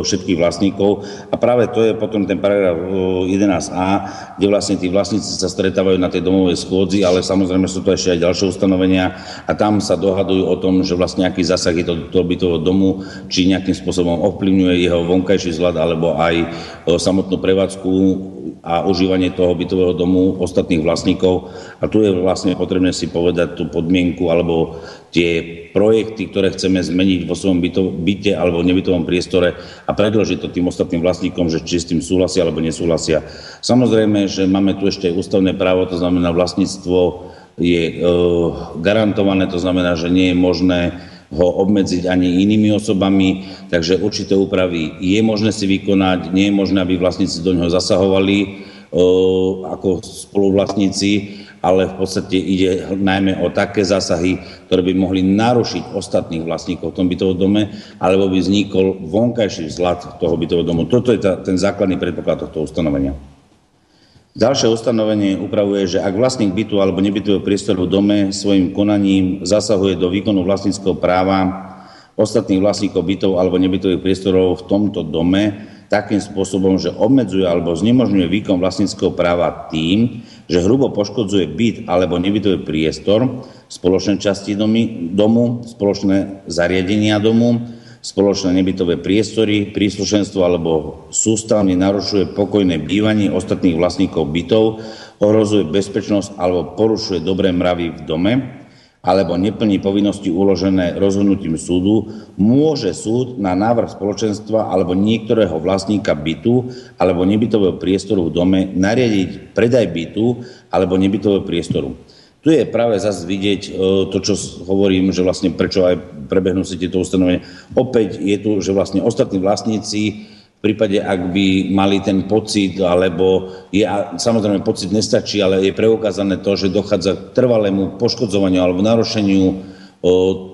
Speaker 2: všetkých vlastníkov. A práve to je potom ten paragraf 11a, e, kde vlastne tí vlastníci sa stretávajú na tej domovej schôdzi, ale samozrejme sú to ešte aj ďalšie ustanovenia a tam sa dohadujú o tom, že vlastne aký zasah je to do bytového domu, či nejakým spôsobom ovplyvňuje jeho vonkajší vzhľad alebo aj samotnú prevádzku a užívanie toho bytového domu ostatných vlastníkov. A tu je vlastne potrebné si povedať tú podmienku alebo tie projekty, ktoré chceme zmeniť vo svojom byto, byte alebo nebytovom priestore a predložiť to tým ostatným vlastníkom, že či s tým súhlasia alebo nesúhlasia. Samozrejme, že máme tu ešte ústavné právo, to znamená vlastníctvo je garantované, to znamená, že nie je možné ho obmedziť ani inými osobami, takže určité úpravy je možné si vykonať, nie je možné, aby vlastníci do neho zasahovali ako spoluvlastníci, ale v podstate ide najmä o také zásahy, ktoré by mohli narušiť ostatných vlastníkov v tom bytovom dome, alebo by vznikol vonkajší vzhľad toho bytového domu. Toto je ten základný predpoklad tohto ustanovenia. Ďalšie ustanovenie upravuje, že ak vlastník bytu alebo nebytového priestoru v dome svojim konaním zasahuje do výkonu vlastníckého práva ostatných vlastníkov bytov alebo nebytových priestorov v tomto dome takým spôsobom, že obmedzuje alebo znemožňuje výkon vlastníckého práva tým, že hrubo poškodzuje byt alebo nebytový priestor, spoločné časti domy, domu, spoločné zariadenia domu, spoločné nebytové priestory, príslušenstvo alebo sústavne narušuje pokojné bývanie ostatných vlastníkov bytov, ohrozuje bezpečnosť alebo porušuje dobré mravy v dome, alebo neplní povinnosti uložené rozhodnutím súdu, môže súd na návrh spoločenstva alebo niektorého vlastníka bytu alebo nebytového priestoru v dome nariadiť predaj bytu alebo nebytového priestoru. Tu je práve zase vidieť e, to, čo hovorím, že vlastne prečo aj prebehnú si tieto ustanovenia. Opäť je tu, že vlastne ostatní vlastníci prípade, ak by mali ten pocit, alebo je, samozrejme pocit nestačí, ale je preukázané to, že dochádza k trvalému poškodzovaniu alebo narušeniu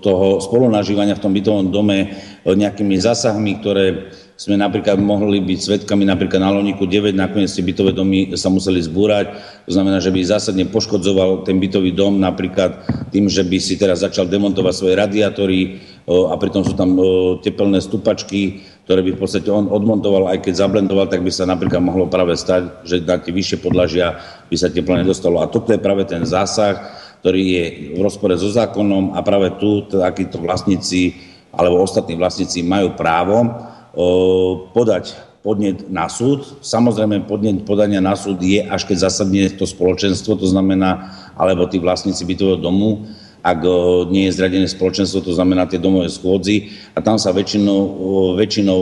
Speaker 2: toho spolunažívania v tom bytovom dome nejakými zásahmi, ktoré sme napríklad mohli byť svetkami napríklad na Loniku 9, nakoniec tie bytové domy sa museli zbúrať. To znamená, že by zásadne poškodzoval ten bytový dom napríklad tým, že by si teraz začal demontovať svoje radiátory a pritom sú tam teplné stupačky, ktoré by v podstate on odmontoval, aj keď zablendoval, tak by sa napríklad mohlo práve stať, že na tie vyššie podlažia by sa teplo nedostalo. A toto je práve ten zásah, ktorý je v rozpore so zákonom a práve tu takíto vlastníci alebo ostatní vlastníci majú právo podať podnet na súd. Samozrejme, podnet podania na súd je, až keď zasadne to spoločenstvo, to znamená, alebo tí vlastníci bytového domu, ak nie je zradené spoločenstvo, to znamená tie domové schôdzy a tam sa väčšinou, väčšinou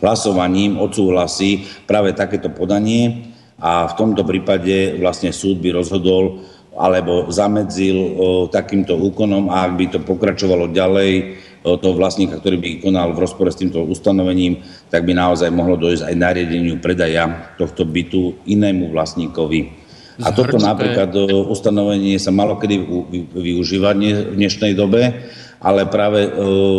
Speaker 2: hlasovaním odsúhlasí práve takéto podanie a v tomto prípade vlastne súd by rozhodol alebo zamedzil takýmto úkonom a ak by to pokračovalo ďalej, toho vlastníka, ktorý by konal v rozpore s týmto ustanovením, tak by naozaj mohlo dojsť aj nariadeniu predaja tohto bytu inému vlastníkovi. A toto napríklad ustanovenie sa malo kedy využívať v dnešnej dobe, ale práve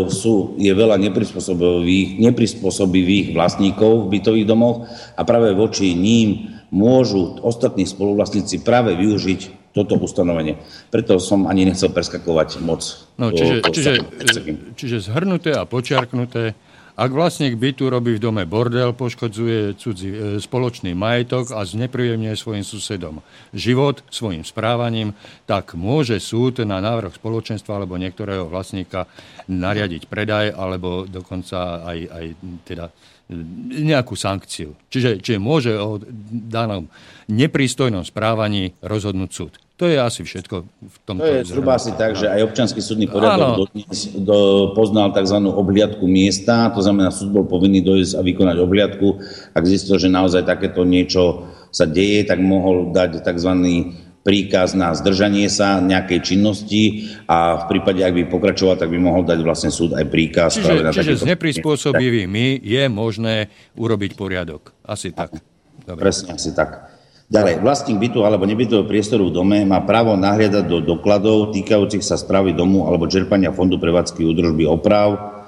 Speaker 2: sú, je veľa neprispôsobivých, neprispôsobivých vlastníkov v bytových domoch a práve voči ním môžu ostatní spoluvlastníci práve využiť toto ustanovenie. Preto som ani nechcel preskakovať moc.
Speaker 1: No, čiže, čiže, čiže zhrnuté a počiarknuté, ak vlastník bytu robí v dome bordel, poškodzuje cudzí e, spoločný majetok a znepríjemňuje svojim susedom život svojim správaním, tak môže súd na návrh spoločenstva alebo niektorého vlastníka nariadiť predaj alebo dokonca aj, aj teda nejakú sankciu. Čiže, čiže môže o danom neprístojnom správaní rozhodnúť súd. To je asi všetko v tomto.
Speaker 2: To je zhruba asi tak, že aj občanský súdny poriadok dodnes do, poznal tzv. obhliadku miesta, to znamená, súd bol povinný dojsť a vykonať obhliadku. Ak zistil, že naozaj takéto niečo sa deje, tak mohol dať tzv príkaz na zdržanie sa nejakej činnosti a v prípade, ak by pokračoval, tak by mohol dať vlastne súd aj príkaz.
Speaker 1: Čiže, na čiže s neprispôsobivými je možné urobiť poriadok. Asi tak.
Speaker 2: Dobre. Presne asi tak. Ďalej, vlastník bytu alebo nebytového priestoru v dome má právo nahliadať do dokladov týkajúcich sa správy domu alebo čerpania fondu prevádzky údržby oprav.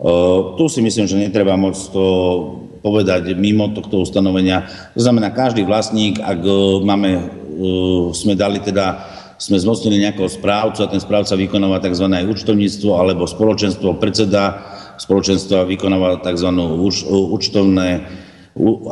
Speaker 2: Uh, tu si myslím, že netreba moc to povedať mimo tohto ustanovenia. To znamená, každý vlastník, ak uh, máme Uh, sme dali teda, sme zmocnili nejakého správcu a ten správca vykonáva tzv. účtovníctvo alebo spoločenstvo, predseda spoločenstva vykonáva tzv. účtovné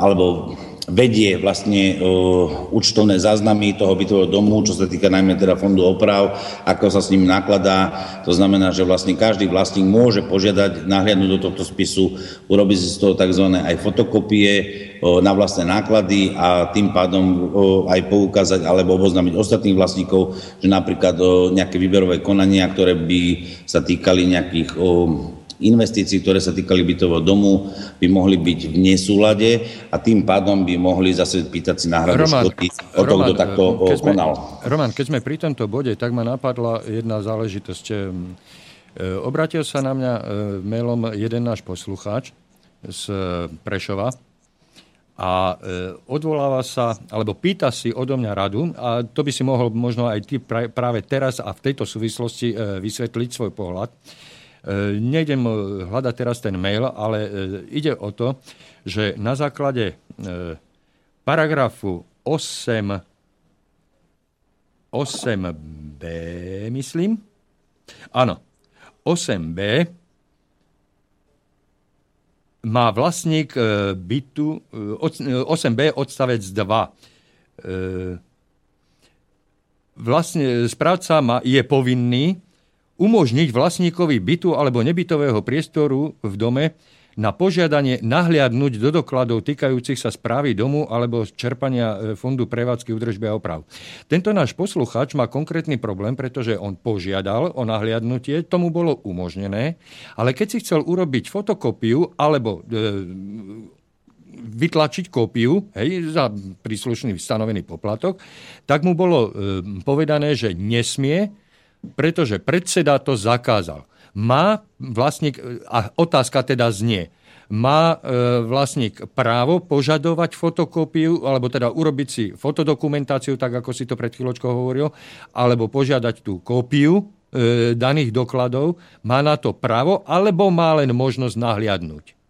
Speaker 2: alebo vedie vlastne uh, účtovné záznamy toho bytového domu, čo sa týka najmä teda fondu oprav, ako sa s ním nakladá. To znamená, že vlastne každý vlastník môže požiadať nahliadnúť do tohto spisu, urobiť si z toho tzv. aj fotokopie uh, na vlastné náklady a tým pádom uh, aj poukázať alebo oboznámiť ostatných vlastníkov, že napríklad nejaké výberové konania, ktoré by sa týkali nejakých investícií, ktoré sa týkali bytového domu, by mohli byť v nesúlade a tým pádom by mohli zase pýtať si náhradu Roman, škody o to, kto takto keď sme, konal.
Speaker 1: Roman, keď sme pri tomto bode, tak ma napadla jedna záležitosť. E, obratil sa na mňa e, mailom jeden náš poslucháč z Prešova a odvoláva sa, alebo pýta si odo mňa radu, a to by si mohol možno aj ty práve teraz a v tejto súvislosti vysvetliť svoj pohľad. E, nejdem e, hľadať teraz ten mail, ale e, ide o to, že na základe paragrafu 8 8b, myslím. Áno, 8b má vlastník bytu 8b odstavec 2. Vlastne správca je povinný umožniť vlastníkovi bytu alebo nebytového priestoru v dome na požiadanie nahliadnúť do dokladov týkajúcich sa správy domu alebo čerpania e, fondu prevádzky údržby a oprav. Tento náš posluchač má konkrétny problém, pretože on požiadal o nahliadnutie, tomu bolo umožnené, ale keď si chcel urobiť fotokopiu alebo e, vytlačiť kópiu hej, za príslušný stanovený poplatok, tak mu bolo e, povedané, že nesmie pretože predseda to zakázal. Má vlastník, a otázka teda znie, má e, vlastník právo požadovať fotokópiu, alebo teda urobiť si fotodokumentáciu, tak ako si to pred chvíľočkou hovoril, alebo požiadať tú kópiu e, daných dokladov, má na to právo, alebo má len možnosť nahliadnúť?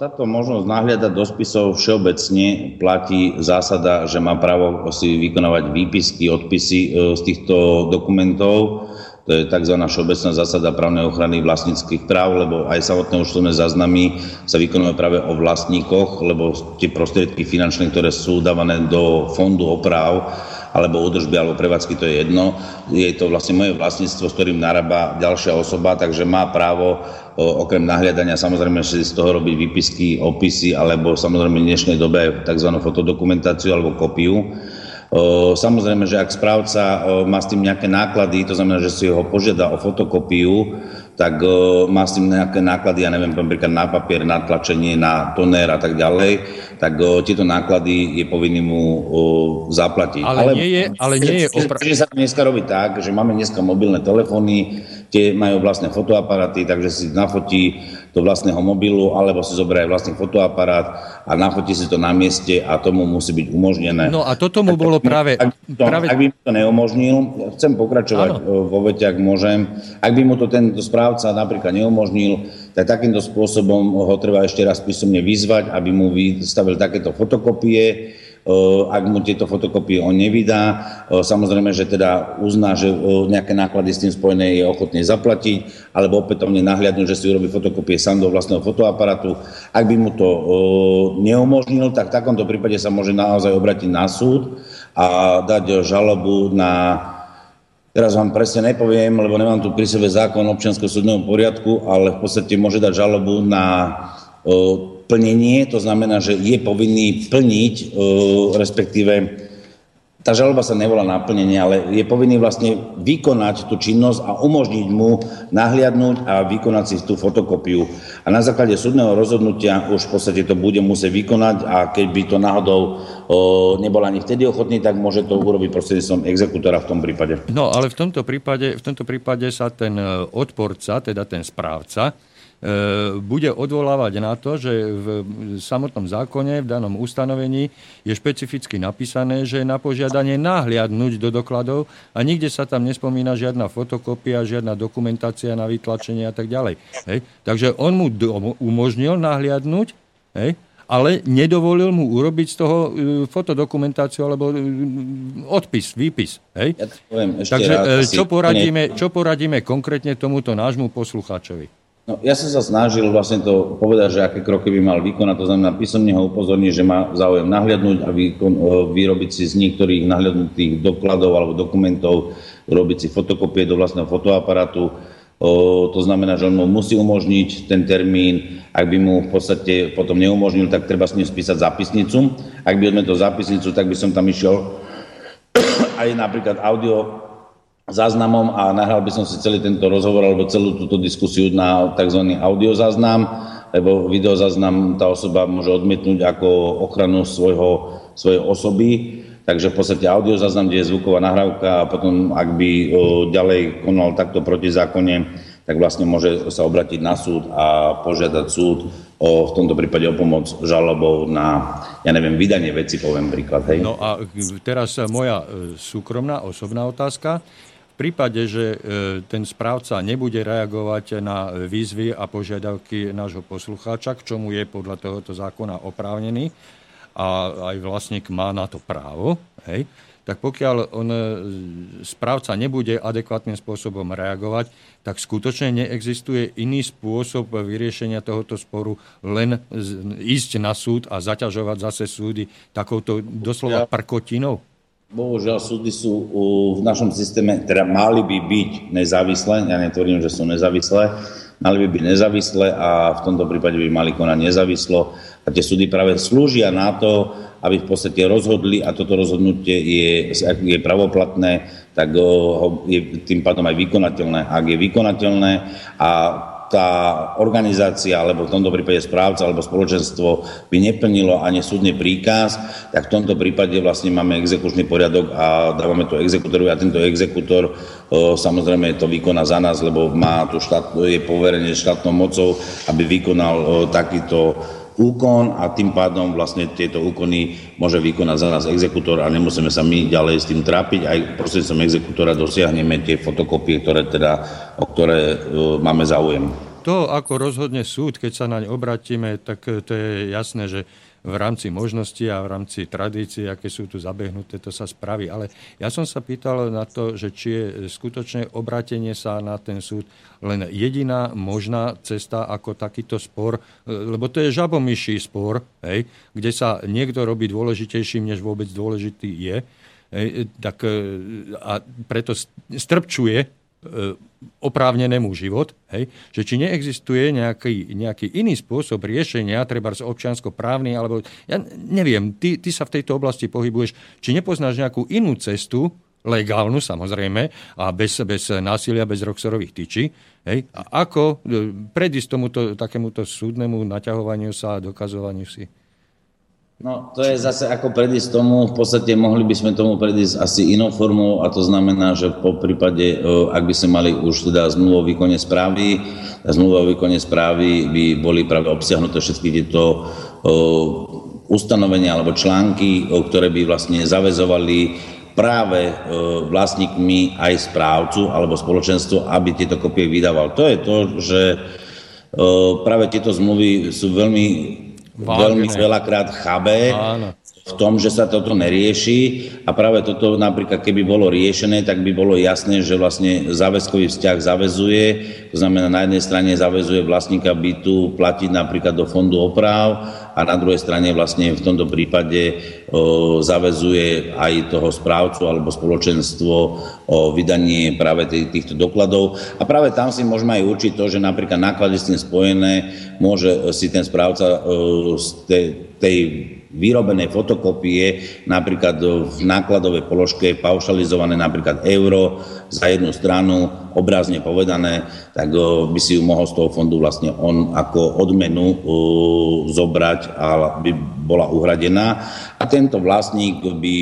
Speaker 2: Táto možnosť nahliadať do spisov všeobecne platí zásada, že má právo si vykonávať výpisky, odpisy e, z týchto dokumentov. To je tzv. všeobecná zásada právnej ochrany vlastníckých práv, lebo aj samotné účtovné záznamy sa vykonujú práve o vlastníkoch, lebo tie prostriedky finančné, ktoré sú dávané do fondu oprav, alebo údržby, alebo prevádzky, to je jedno. Je to vlastne moje vlastníctvo, s ktorým narába ďalšia osoba, takže má právo okrem nahliadania samozrejme si z toho robiť výpisky, opisy, alebo samozrejme v dnešnej dobe tzv. fotodokumentáciu alebo kopiu. Samozrejme, že ak správca má s tým nejaké náklady, to znamená, že si ho požiada o fotokopiu, tak má s tým nejaké náklady, ja neviem, napríklad na papier, na tlačenie, na tonér a tak ďalej, tak tieto náklady je povinný mu zaplatiť.
Speaker 1: Ale, ale nie je, ale nie je
Speaker 2: opra- sa dneska robí tak, že máme dneska mobilné telefóny, tie majú vlastné fotoaparaty, takže si nafotí do vlastného mobilu, alebo si zoberie vlastný fotoaparát a nafotí si to na mieste a tomu musí byť umožnené.
Speaker 1: No a toto mu bolo práve...
Speaker 2: Ak, to, práve... ak by mu to neumožnil, ja chcem pokračovať ano. vo vete, ak môžem, ak by mu to tento správca napríklad neumožnil, tak takýmto spôsobom ho treba ešte raz písomne vyzvať, aby mu vystavil takéto fotokopie, ak mu tieto fotokopie on nevydá. Samozrejme, že teda uzná, že nejaké náklady s tým spojené je ochotný zaplatiť, alebo opätovne nahliadnúť, že si urobí fotokopie sám do vlastného fotoaparátu. Ak by mu to neumožnil, tak v takomto prípade sa môže naozaj obratiť na súd a dať žalobu na Teraz vám presne nepoviem, lebo nemám tu pri sebe zákon občiansko súdneho poriadku, ale v podstate môže dať žalobu na plnenie, to znamená, že je povinný plniť, e, respektíve tá žaloba sa nevolá na plnenie, ale je povinný vlastne vykonať tú činnosť a umožniť mu nahliadnúť a vykonať si tú fotokopiu. A na základe súdneho rozhodnutia už v podstate to bude musieť vykonať a keď by to náhodou o, nebol ani vtedy ochotný, tak môže to urobiť prostredníctvom exekútora v tom prípade.
Speaker 1: No ale v tomto prípade, v tomto prípade sa ten e, odporca, teda ten správca, E, bude odvolávať na to, že v samotnom zákone, v danom ustanovení je špecificky napísané, že je na požiadanie nahliadnúť do dokladov a nikde sa tam nespomína žiadna fotokopia, žiadna dokumentácia na vytlačenie a tak ďalej. Hej? Takže on mu do, umožnil nahliadnúť, hej? ale nedovolil mu urobiť z toho uh, fotodokumentáciu alebo uh, odpis, výpis. Hej? Ja poviem ešte Takže raz, čo, poradíme, čo poradíme konkrétne tomuto nášmu poslucháčovi?
Speaker 2: No, ja som sa snažil vlastne to povedať, že aké kroky by mal vykonať, to znamená písomne ho upozorniť, že má záujem nahliadnúť a vykon, vyrobiť si z niektorých nahliadnutých dokladov alebo dokumentov, robiť si fotokopie do vlastného fotoaparátu. O, to znamená, že on mu musí umožniť ten termín, ak by mu v podstate potom neumožnil, tak treba s ním spísať zápisnicu. Ak by odmetol zápisnicu, tak by som tam išiel aj napríklad audio záznamom a nahral by som si celý tento rozhovor alebo celú túto diskusiu na tzv. audiozáznam, lebo videozáznam tá osoba môže odmietnúť ako ochranu svojho, svojej osoby. Takže v podstate audiozáznam, kde je zvuková nahrávka a potom, ak by ďalej konal takto proti zákone, tak vlastne môže sa obratiť na súd a požiadať súd o, v tomto prípade o pomoc žalobou na, ja neviem, vydanie veci, poviem príklad. Hej.
Speaker 1: No a teraz moja e, súkromná, osobná otázka prípade, že e, ten správca nebude reagovať na výzvy a požiadavky nášho poslucháča, k čomu je podľa tohoto zákona oprávnený a aj vlastník má na to právo, hej, tak pokiaľ on, e, správca nebude adekvátnym spôsobom reagovať, tak skutočne neexistuje iný spôsob vyriešenia tohoto sporu, len ísť na súd a zaťažovať zase súdy takouto doslova prkotinou?
Speaker 2: Bohužiaľ, súdy sú v našom systéme, teda mali by byť nezávislé, ja netvrdím, že sú nezávislé, mali by byť nezávislé a v tomto prípade by mali konať nezávislo. A tie súdy práve slúžia na to, aby v podstate rozhodli a toto rozhodnutie je, je pravoplatné, tak je tým pádom aj vykonateľné. Ak je vykonateľné a tá organizácia, alebo v tomto prípade správca alebo spoločenstvo by neplnilo ani súdny príkaz, tak v tomto prípade vlastne máme exekučný poriadok a dávame to exekutorovi a tento exekutor samozrejme to vykoná za nás, lebo má tu štát, je poverenie štátnou mocou, aby vykonal takýto úkon a tým pádom vlastne tieto úkony môže vykonať za nás exekutor a nemusíme sa my ďalej s tým trápiť. Aj prostredníctvom exekutora dosiahneme tie fotokópie, ktoré teda, o ktoré uh, máme záujem.
Speaker 1: To, ako rozhodne súd, keď sa naň obratíme, tak to je jasné, že v rámci možnosti a v rámci tradície, aké sú tu zabehnuté, to sa spraví. Ale ja som sa pýtal na to, že či je skutočné obratenie sa na ten súd len jediná možná cesta, ako takýto spor, lebo to je žabomyší spor, hej, kde sa niekto robí dôležitejším, než vôbec dôležitý je, hej, tak, a preto strpčuje E, oprávnenému život, hej, že či neexistuje nejaký, nejaký iný spôsob riešenia, treba z občiansko-právny, alebo ja neviem, ty, ty sa v tejto oblasti pohybuješ, či nepoznáš nejakú inú cestu, legálnu samozrejme, a bez, bez násilia, bez roxorových tyčí, hej, a ako e, predísť tomuto takémuto súdnemu naťahovaniu sa a dokazovaniu si?
Speaker 2: No, to je zase ako predísť tomu, v podstate mohli by sme tomu predísť asi inou formou a to znamená, že po prípade, e, ak by sme mali už teda zmluvu o výkone správy, zmluva o výkone správy by boli práve obsiahnuté všetky tieto e, ustanovenia alebo články, ktoré by vlastne zavezovali práve e, vlastníkmi aj správcu alebo spoločenstvo, aby tieto kopie vydával. To je to, že práve tieto zmluvy sú veľmi Vágne. veľmi veľakrát chabé Áno. V tom, že sa toto nerieši a práve toto napríklad keby bolo riešené, tak by bolo jasné, že vlastne záväzkový vzťah zavezuje, to znamená na jednej strane zavezuje vlastníka bytu platiť napríklad do fondu oprav a na druhej strane vlastne v tomto prípade o, zavezuje aj toho správcu alebo spoločenstvo o vydanie práve tých, týchto dokladov. A práve tam si môžeme aj určiť to, že napríklad náklady s tým spojené môže si ten správca o, z tej, tej vyrobenej fotokopie napríklad v nákladovej položke paušalizované napríklad euro za jednu stranu, obrazne povedané, tak by si ju mohol z toho fondu vlastne on ako odmenu zobrať a by bola uhradená. A tento vlastník by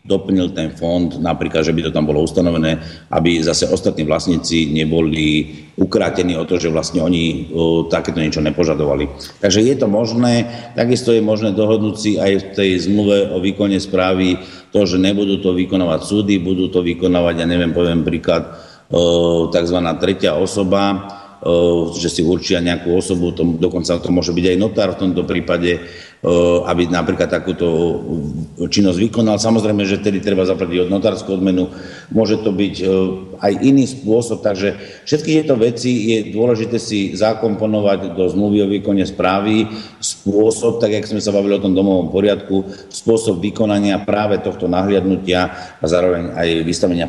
Speaker 2: doplnil ten fond, napríklad, že by to tam bolo ustanovené, aby zase ostatní vlastníci neboli ukrátení o to, že vlastne oni o, takéto niečo nepožadovali. Takže je to možné, takisto je možné dohodnúť si aj v tej zmluve o výkone správy to, že nebudú to vykonávať súdy, budú to vykonávať, ja neviem, poviem príklad, tzv. tretia osoba, že si určia nejakú osobu, to, dokonca to môže byť aj notár v tomto prípade, aby napríklad takúto činnosť vykonal. Samozrejme, že tedy treba zaplatiť od notárskú odmenu, môže to byť aj iný spôsob, takže všetky tieto veci je dôležité si zakomponovať do zmluvy o výkone správy, spôsob, tak jak sme sa bavili o tom domovom poriadku, spôsob vykonania práve tohto nahliadnutia a zároveň aj vystavenia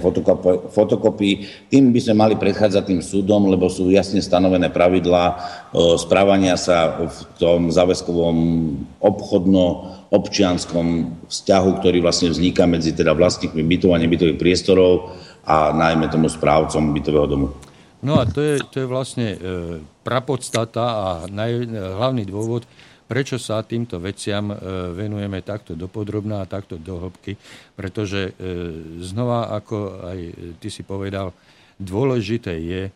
Speaker 2: fotokopy. Tým by sme mali predchádzať tým súdom, lebo sú jasne stanovené pravidlá správania sa v tom záväzkovom obchodno-občianskom vzťahu, ktorý vlastne vzniká medzi teda vlastníkmi bytov a nebytových priestorov a najmä tomu správcom bytového domu.
Speaker 1: No a to je, to je vlastne e, prapodstata a naj, hlavný dôvod, prečo sa týmto veciam e, venujeme takto dopodrobná a takto do pretože e, znova, ako aj ty si povedal, dôležité je,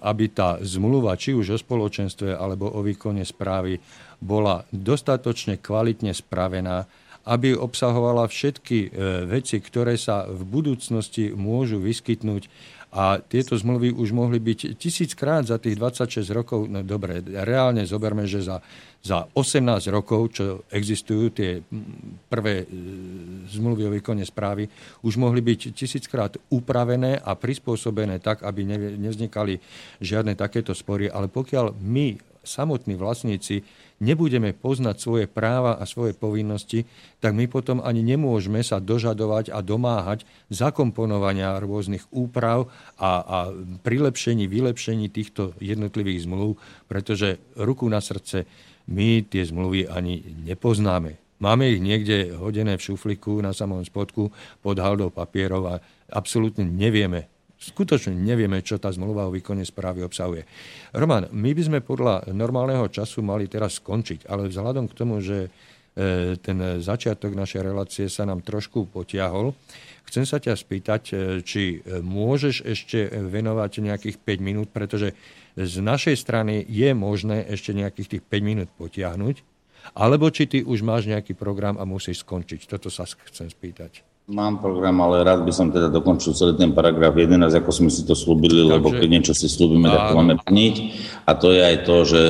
Speaker 1: aby tá zmluva, či už o spoločenstve alebo o výkone správy, bola dostatočne kvalitne spravená, aby obsahovala všetky e, veci, ktoré sa v budúcnosti môžu vyskytnúť a tieto zmluvy už mohli byť tisíckrát za tých 26 rokov. No dobre, reálne zoberme, že za, za 18 rokov, čo existujú tie prvé e, zmluvy o výkone správy, už mohli byť tisíckrát upravené a prispôsobené tak, aby nevznikali žiadne takéto spory. Ale pokiaľ my, samotní vlastníci, nebudeme poznať svoje práva a svoje povinnosti, tak my potom ani nemôžeme sa dožadovať a domáhať zakomponovania rôznych úprav a, a prilepšení, vylepšení týchto jednotlivých zmluv, pretože ruku na srdce my tie zmluvy ani nepoznáme. Máme ich niekde hodené v šufliku na samom spodku pod haldou papierov a absolútne nevieme, skutočne nevieme, čo tá zmluva o výkone správy obsahuje. Roman, my by sme podľa normálneho času mali teraz skončiť, ale vzhľadom k tomu, že e, ten začiatok našej relácie sa nám trošku potiahol, chcem sa ťa spýtať, e, či môžeš ešte venovať nejakých 5 minút, pretože z našej strany je možné ešte nejakých tých 5 minút potiahnuť, alebo či ty už máš nejaký program a musíš skončiť. Toto sa chcem spýtať.
Speaker 2: Mám program, ale rád by som teda dokončil celý ten paragraf 11, ako sme si to slúbili, Takže, lebo keď niečo si slúbime, tak to máme plniť. A to je aj to, že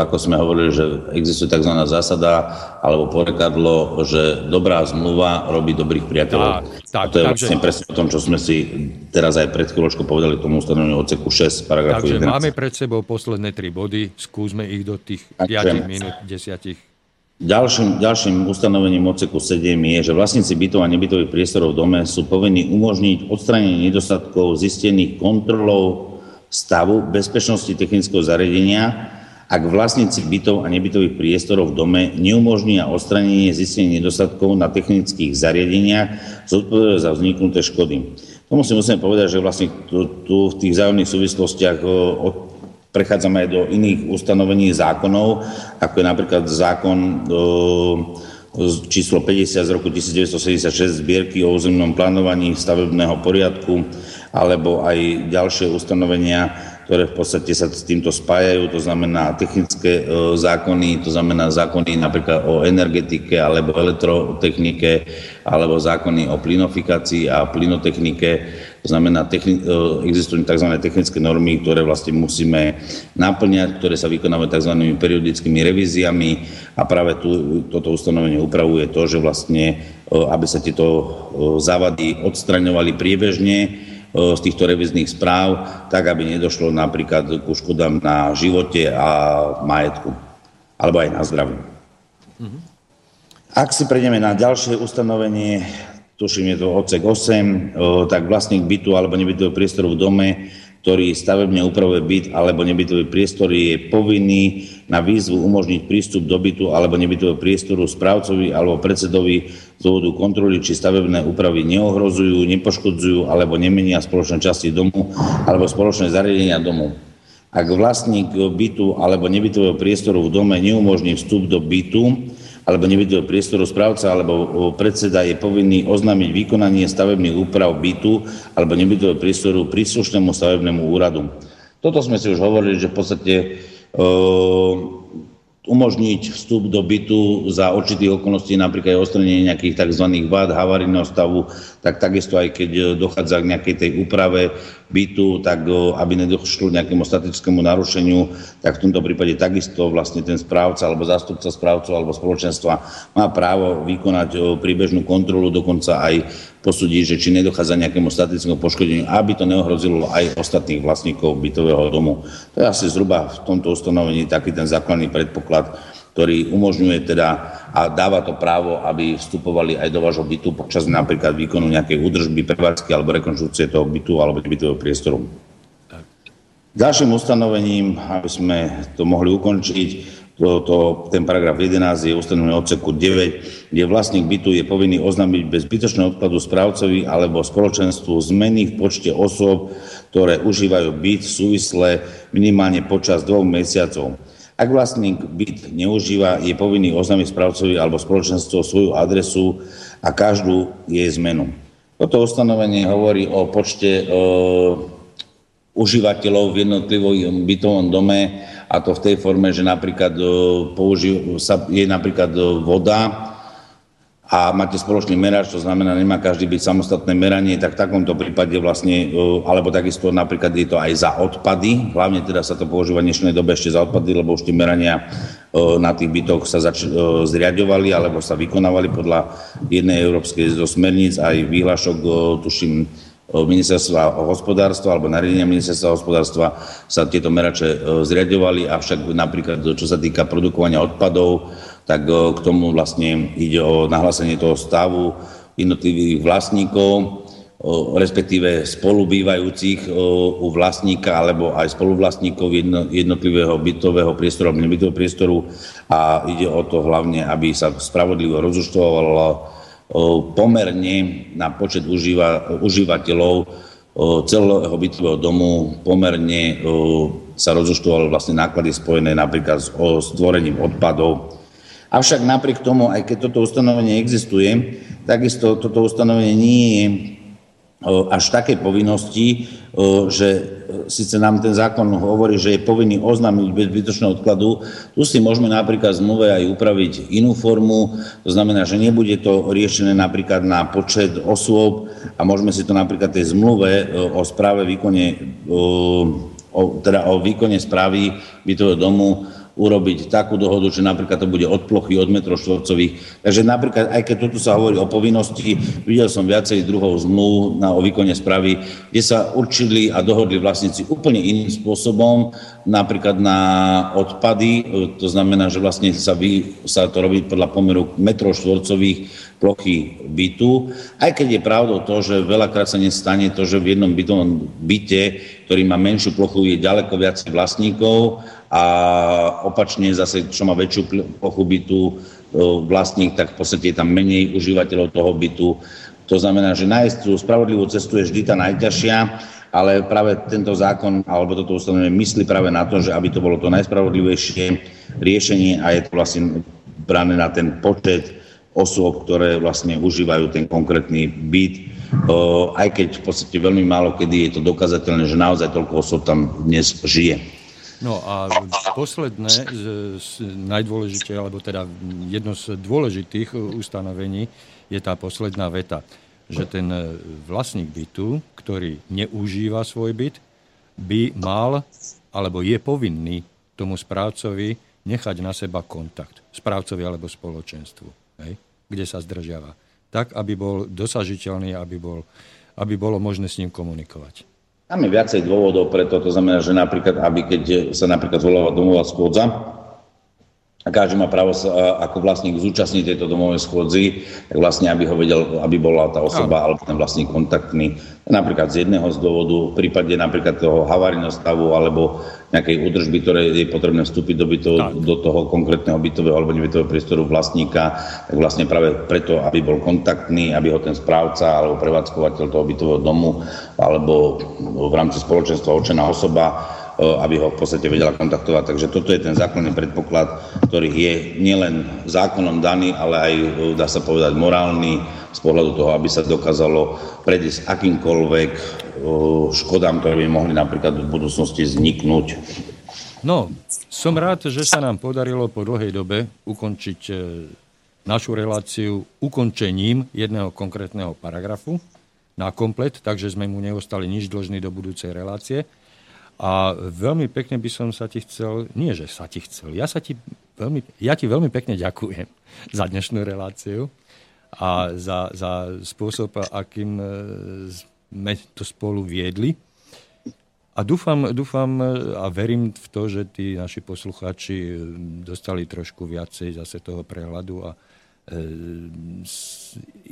Speaker 2: ako sme hovorili, že existuje tzv. zásada alebo porekadlo, že dobrá zmluva robí dobrých priateľov. Tak, tak, a to je takže, vlastne presne o tom, čo sme si teraz aj pred chvíľočkou povedali k tomu ustanoveniu odseku 6, paragrafu
Speaker 1: takže 11. máme pred sebou posledné tri body, skúsme ich do tých 5 minút, 10
Speaker 2: Ďalším, ďalším ustanovením odseku 7 je, že vlastníci bytov a nebytových priestorov v dome sú povinní umožniť odstranenie nedostatkov zistených kontrolou stavu bezpečnosti technického zariadenia, ak vlastníci bytov a nebytových priestorov v dome neumožnia odstranenie zistených nedostatkov na technických zariadeniach zodpovedajú za vzniknuté škody. Tomu si musíme povedať, že vlastne tu, tu v tých vzájomných súvislostiach prechádzame aj do iných ustanovení zákonov, ako je napríklad zákon číslo 50 z roku 1976 zbierky o územnom plánovaní stavebného poriadku, alebo aj ďalšie ustanovenia, ktoré v podstate sa s týmto spájajú, to znamená technické zákony, to znamená zákony napríklad o energetike alebo elektrotechnike, alebo zákony o plynofikácii a plynotechnike, to znamená, techni- e, existujú tzv. technické normy, ktoré vlastne musíme naplňať, ktoré sa vykonávajú tzv. periodickými revíziami a práve tu, toto ustanovenie upravuje to, že vlastne, e, aby sa tieto e, závady odstraňovali priebežne, z týchto revizných správ, tak aby nedošlo napríklad ku škodám na živote a majetku, alebo aj na zdraví. Mm-hmm. Ak si prejdeme na ďalšie ustanovenie, tuším je to odsek 8, tak vlastník bytu alebo nebytového priestoru v dome, ktorý stavebne upravuje byt alebo nebytový priestor, je povinný na výzvu umožniť prístup do bytu alebo nebytového priestoru správcovi alebo predsedovi z dôvodu kontroly, či stavebné úpravy neohrozujú, nepoškodzujú alebo nemenia spoločné časti domu alebo spoločné zariadenia domu. Ak vlastník bytu alebo nebytového priestoru v dome neumožní vstup do bytu, alebo nebytového priestoru správca alebo predseda je povinný oznámiť vykonanie stavebných úprav bytu alebo nebytového priestoru príslušnému stavebnému úradu. Toto sme si už hovorili, že v podstate umožniť vstup do bytu za určitých okolností, napríklad aj odstranenie nejakých tzv. vád havarijného stavu, tak takisto aj keď dochádza k nejakej tej úprave bytu, tak aby nedošlo nejakému statickému narušeniu, tak v tomto prípade takisto vlastne ten správca alebo zástupca správcov alebo spoločenstva má právo vykonať príbežnú kontrolu, dokonca aj posúdiť, že či nedochádza nejakému statickému poškodeniu, aby to neohrozilo aj ostatných vlastníkov bytového domu. To je asi zhruba v tomto ustanovení taký ten základný predpoklad, ktorý umožňuje teda a dáva to právo, aby vstupovali aj do vášho bytu počas napríklad výkonu nejakej údržby, prevádzky alebo rekonštrukcie toho bytu alebo bytového priestoru. Ďalším ustanovením, aby sme to mohli ukončiť, to, to, ten paragraf 11 je ustanovený odseku 9, kde vlastník bytu je povinný oznámiť bez zbytočného odkladu správcovi alebo spoločenstvu zmeny v počte osôb, ktoré užívajú byt v súvisle minimálne počas dvoch mesiacov. Ak vlastník byt neužíva, je povinný oznámiť správcovi alebo spoločenstvo svoju adresu a každú jej zmenu. Toto ustanovenie hovorí o počte e, užívateľov v jednotlivom bytovom dome a to v tej forme, že napríklad e, použi- sa, je napríklad e, voda a máte spoločný merač, to znamená, nemá každý byť samostatné meranie, tak v takomto prípade vlastne, e, alebo takisto napríklad je to aj za odpady, hlavne teda sa to používa v dnešnej dobe ešte za odpady, lebo už tie merania na tých bytoch sa zač- zriadovali alebo sa vykonávali podľa jednej európskej zo smerníc aj výhlašok, tuším, ministerstva hospodárstva alebo nariadenia ministerstva hospodárstva sa tieto merače e, zriadovali, avšak napríklad čo sa týka produkovania odpadov, tak e, k tomu vlastne ide o nahlásenie toho stavu jednotlivých vlastníkov, respektíve spolubývajúcich u vlastníka alebo aj spoluvlastníkov jednotlivého bytového priestoru alebo nebytového priestoru. A ide o to hlavne, aby sa spravodlivo rozúčtovalo pomerne na počet užíva, užívateľov celého bytového domu pomerne sa rozúčtovali vlastne náklady spojené napríklad s stvorením odpadov. Avšak napriek tomu, aj keď toto ustanovenie existuje, takisto toto ustanovenie nie je až takej povinnosti, že síce nám ten zákon hovorí, že je povinný oznámiť bez zbytočného odkladu, tu si môžeme napríklad zmluve aj upraviť inú formu, to znamená, že nebude to riešené napríklad na počet osôb a môžeme si to napríklad tej zmluve o správe výkone, o, teda o výkone správy bytového domu urobiť takú dohodu, že napríklad to bude od plochy, od metrov štvorcových. Takže napríklad, aj keď toto sa hovorí o povinnosti, videl som viacej druhov zmluv na, o výkone správy, kde sa určili a dohodli vlastníci úplne iným spôsobom, napríklad na odpady, to znamená, že vlastne sa, vy, sa to robí podľa pomeru metrov štvorcových plochy bytu, aj keď je pravdou to, že veľakrát sa nestane to, že v jednom bytovom byte, ktorý má menšiu plochu, je ďaleko viac vlastníkov a opačne zase, čo má väčšiu plochu bytu e, vlastník, tak v podstate je tam menej užívateľov toho bytu. To znamená, že nájsť tú spravodlivú cestu je vždy tá najťažšia, ale práve tento zákon alebo toto ustanovenie myslí práve na to, že aby to bolo to najspravodlivejšie riešenie a je to vlastne brané na ten počet osôb, ktoré vlastne užívajú ten konkrétny byt, e, aj keď v podstate veľmi málo kedy je to dokazateľné, že naozaj toľko osôb tam dnes žije.
Speaker 1: No a posledné, najdôležitejšie, alebo teda jedno z dôležitých ustanovení je tá posledná veta, že ten vlastník bytu, ktorý neužíva svoj byt, by mal alebo je povinný tomu správcovi nechať na seba kontakt. Správcovi alebo spoločenstvu, hej, kde sa zdržiava. Tak, aby bol dosažiteľný, aby, bol, aby bolo možné s ním komunikovať.
Speaker 2: Tam je viacej dôvodov pre to, znamená, že napríklad, aby keď sa napríklad zvoláva domová schôdza, a každý má právo sa ako vlastník zúčastniť tejto domovej schôdzi, tak vlastne, aby ho vedel, aby bola tá osoba no. alebo ten vlastník kontaktný, napríklad z jedného z dôvodu, v prípade napríklad toho havarijného stavu alebo nejakej údržby, ktoré je potrebné vstúpiť do, bytov, do toho konkrétneho bytového alebo nebytového priestoru vlastníka, tak vlastne práve preto, aby bol kontaktný, aby ho ten správca alebo prevádzkovateľ toho bytového domu alebo v rámci spoločenstva určená osoba aby ho v podstate vedela kontaktovať. Takže toto je ten základný predpoklad, ktorý je nielen zákonom daný, ale aj, dá sa povedať, morálny z pohľadu toho, aby sa dokázalo predísť akýmkoľvek škodám, ktoré by mohli napríklad v budúcnosti vzniknúť.
Speaker 1: No, som rád, že sa nám podarilo po dlhej dobe ukončiť našu reláciu ukončením jedného konkrétneho paragrafu na komplet, takže sme mu neostali nič dlžní do budúcej relácie. A veľmi pekne by som sa ti chcel, nie že sa ti chcel, ja, sa ti veľmi, ja ti veľmi pekne ďakujem za dnešnú reláciu a za, za spôsob, akým e, sme to spolu viedli. A dúfam, dúfam a verím v to, že tí naši poslucháči e, dostali trošku viacej zase toho prehľadu a e,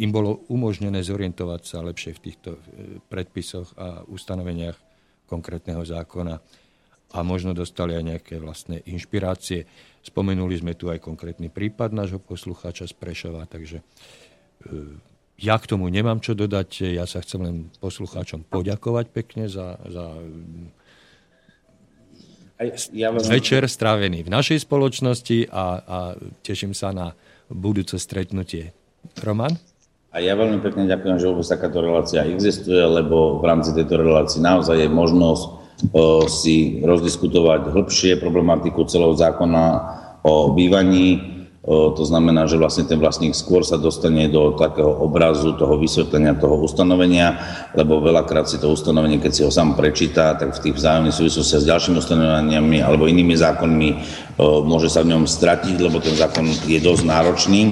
Speaker 1: im bolo umožnené zorientovať sa lepšie v týchto predpisoch a ustanoveniach konkrétneho zákona. a možno dostali aj nejaké vlastné inšpirácie. Spomenuli sme tu aj konkrétny prípad nášho poslucháča z Prešova, takže ja k tomu nemám čo dodať. Ja sa chcem len poslucháčom poďakovať pekne za, za ja vám... večer strávený v našej spoločnosti a, a teším sa na budúce stretnutie. Roman?
Speaker 2: A ja veľmi pekne ďakujem, že vôbec takáto relácia existuje, lebo v rámci tejto relácie naozaj je možnosť o, si rozdiskutovať hĺbšie problematiku celého zákona o bývaní, to znamená, že vlastne ten vlastník skôr sa dostane do takého obrazu toho vysvetlenia toho ustanovenia, lebo veľakrát si to ustanovenie, keď si ho sám prečíta, tak v tých vzájomných súvislostiach s ďalšími ustanoveniami alebo inými zákonmi môže sa v ňom stratiť, lebo ten zákon je dosť náročný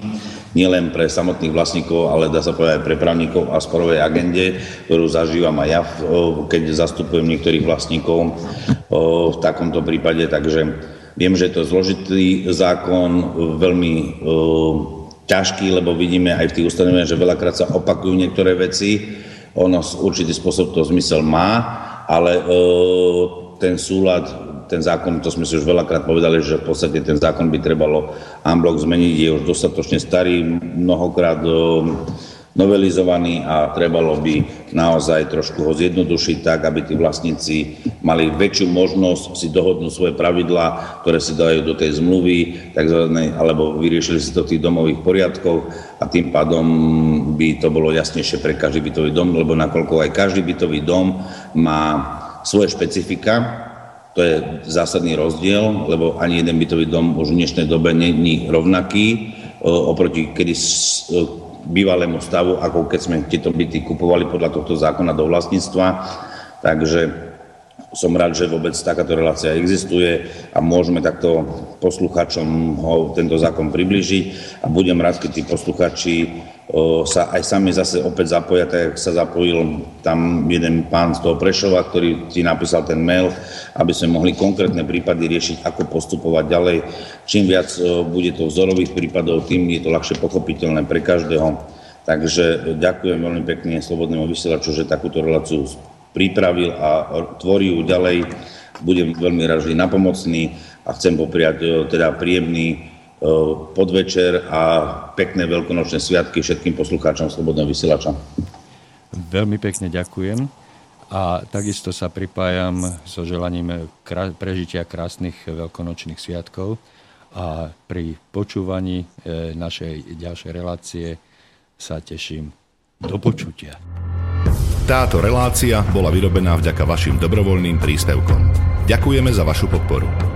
Speaker 2: nielen pre samotných vlastníkov, ale dá sa povedať aj pre právnikov a sporovej agende, ktorú zažívam aj ja, keď zastupujem niektorých vlastníkov v takomto prípade. Takže Viem, že je to zložitý zákon, veľmi ťažký, lebo vidíme aj v tých ustanoveniach, že veľakrát sa opakujú niektoré veci. Ono určitý spôsob to zmysel má, ale ten súlad, ten zákon, to sme si už veľakrát povedali, že v podstate ten zákon by trebalo unblock zmeniť, je už dostatočne starý, mnohokrát uh, novelizovaný a trebalo by naozaj trošku ho zjednodušiť tak, aby tí vlastníci mali väčšiu možnosť si dohodnúť svoje pravidlá, ktoré si dajú do tej zmluvy, takzvané, alebo vyriešili si to tých domových poriadkoch a tým pádom by to bolo jasnejšie pre každý bytový dom, lebo nakoľko aj každý bytový dom má svoje špecifika, to je zásadný rozdiel, lebo ani jeden bytový dom už v dnešnej dobe není rovnaký oproti kedy bývalému stavu, ako keď sme tieto byty kupovali podľa tohto zákona do vlastníctva. Takže som rád, že vôbec takáto relácia existuje a môžeme takto posluchačom ho tento zákon približiť a budem rád, keď tí posluchači sa aj sami zase opäť zapoja, tak sa zapojil tam jeden pán z toho Prešova, ktorý ti napísal ten mail, aby sme mohli konkrétne prípady riešiť, ako postupovať ďalej. Čím viac bude to vzorových prípadov, tým je to ľahšie pochopiteľné pre každého. Takže ďakujem veľmi pekne Slobodnému vysielaču, že takúto reláciu pripravil a tvorí ju ďalej. Budem veľmi rád vždy napomocný a chcem popriať teda príjemný podvečer a pekné veľkonočné sviatky všetkým poslucháčom Slobodného vysielača.
Speaker 1: Veľmi pekne ďakujem a takisto sa pripájam so želaním prežitia krásnych veľkonočných sviatkov a pri počúvaní e, našej ďalšej relácie sa teším. Do počutia.
Speaker 3: Táto relácia bola vyrobená vďaka vašim dobrovoľným príspevkom. Ďakujeme za vašu podporu.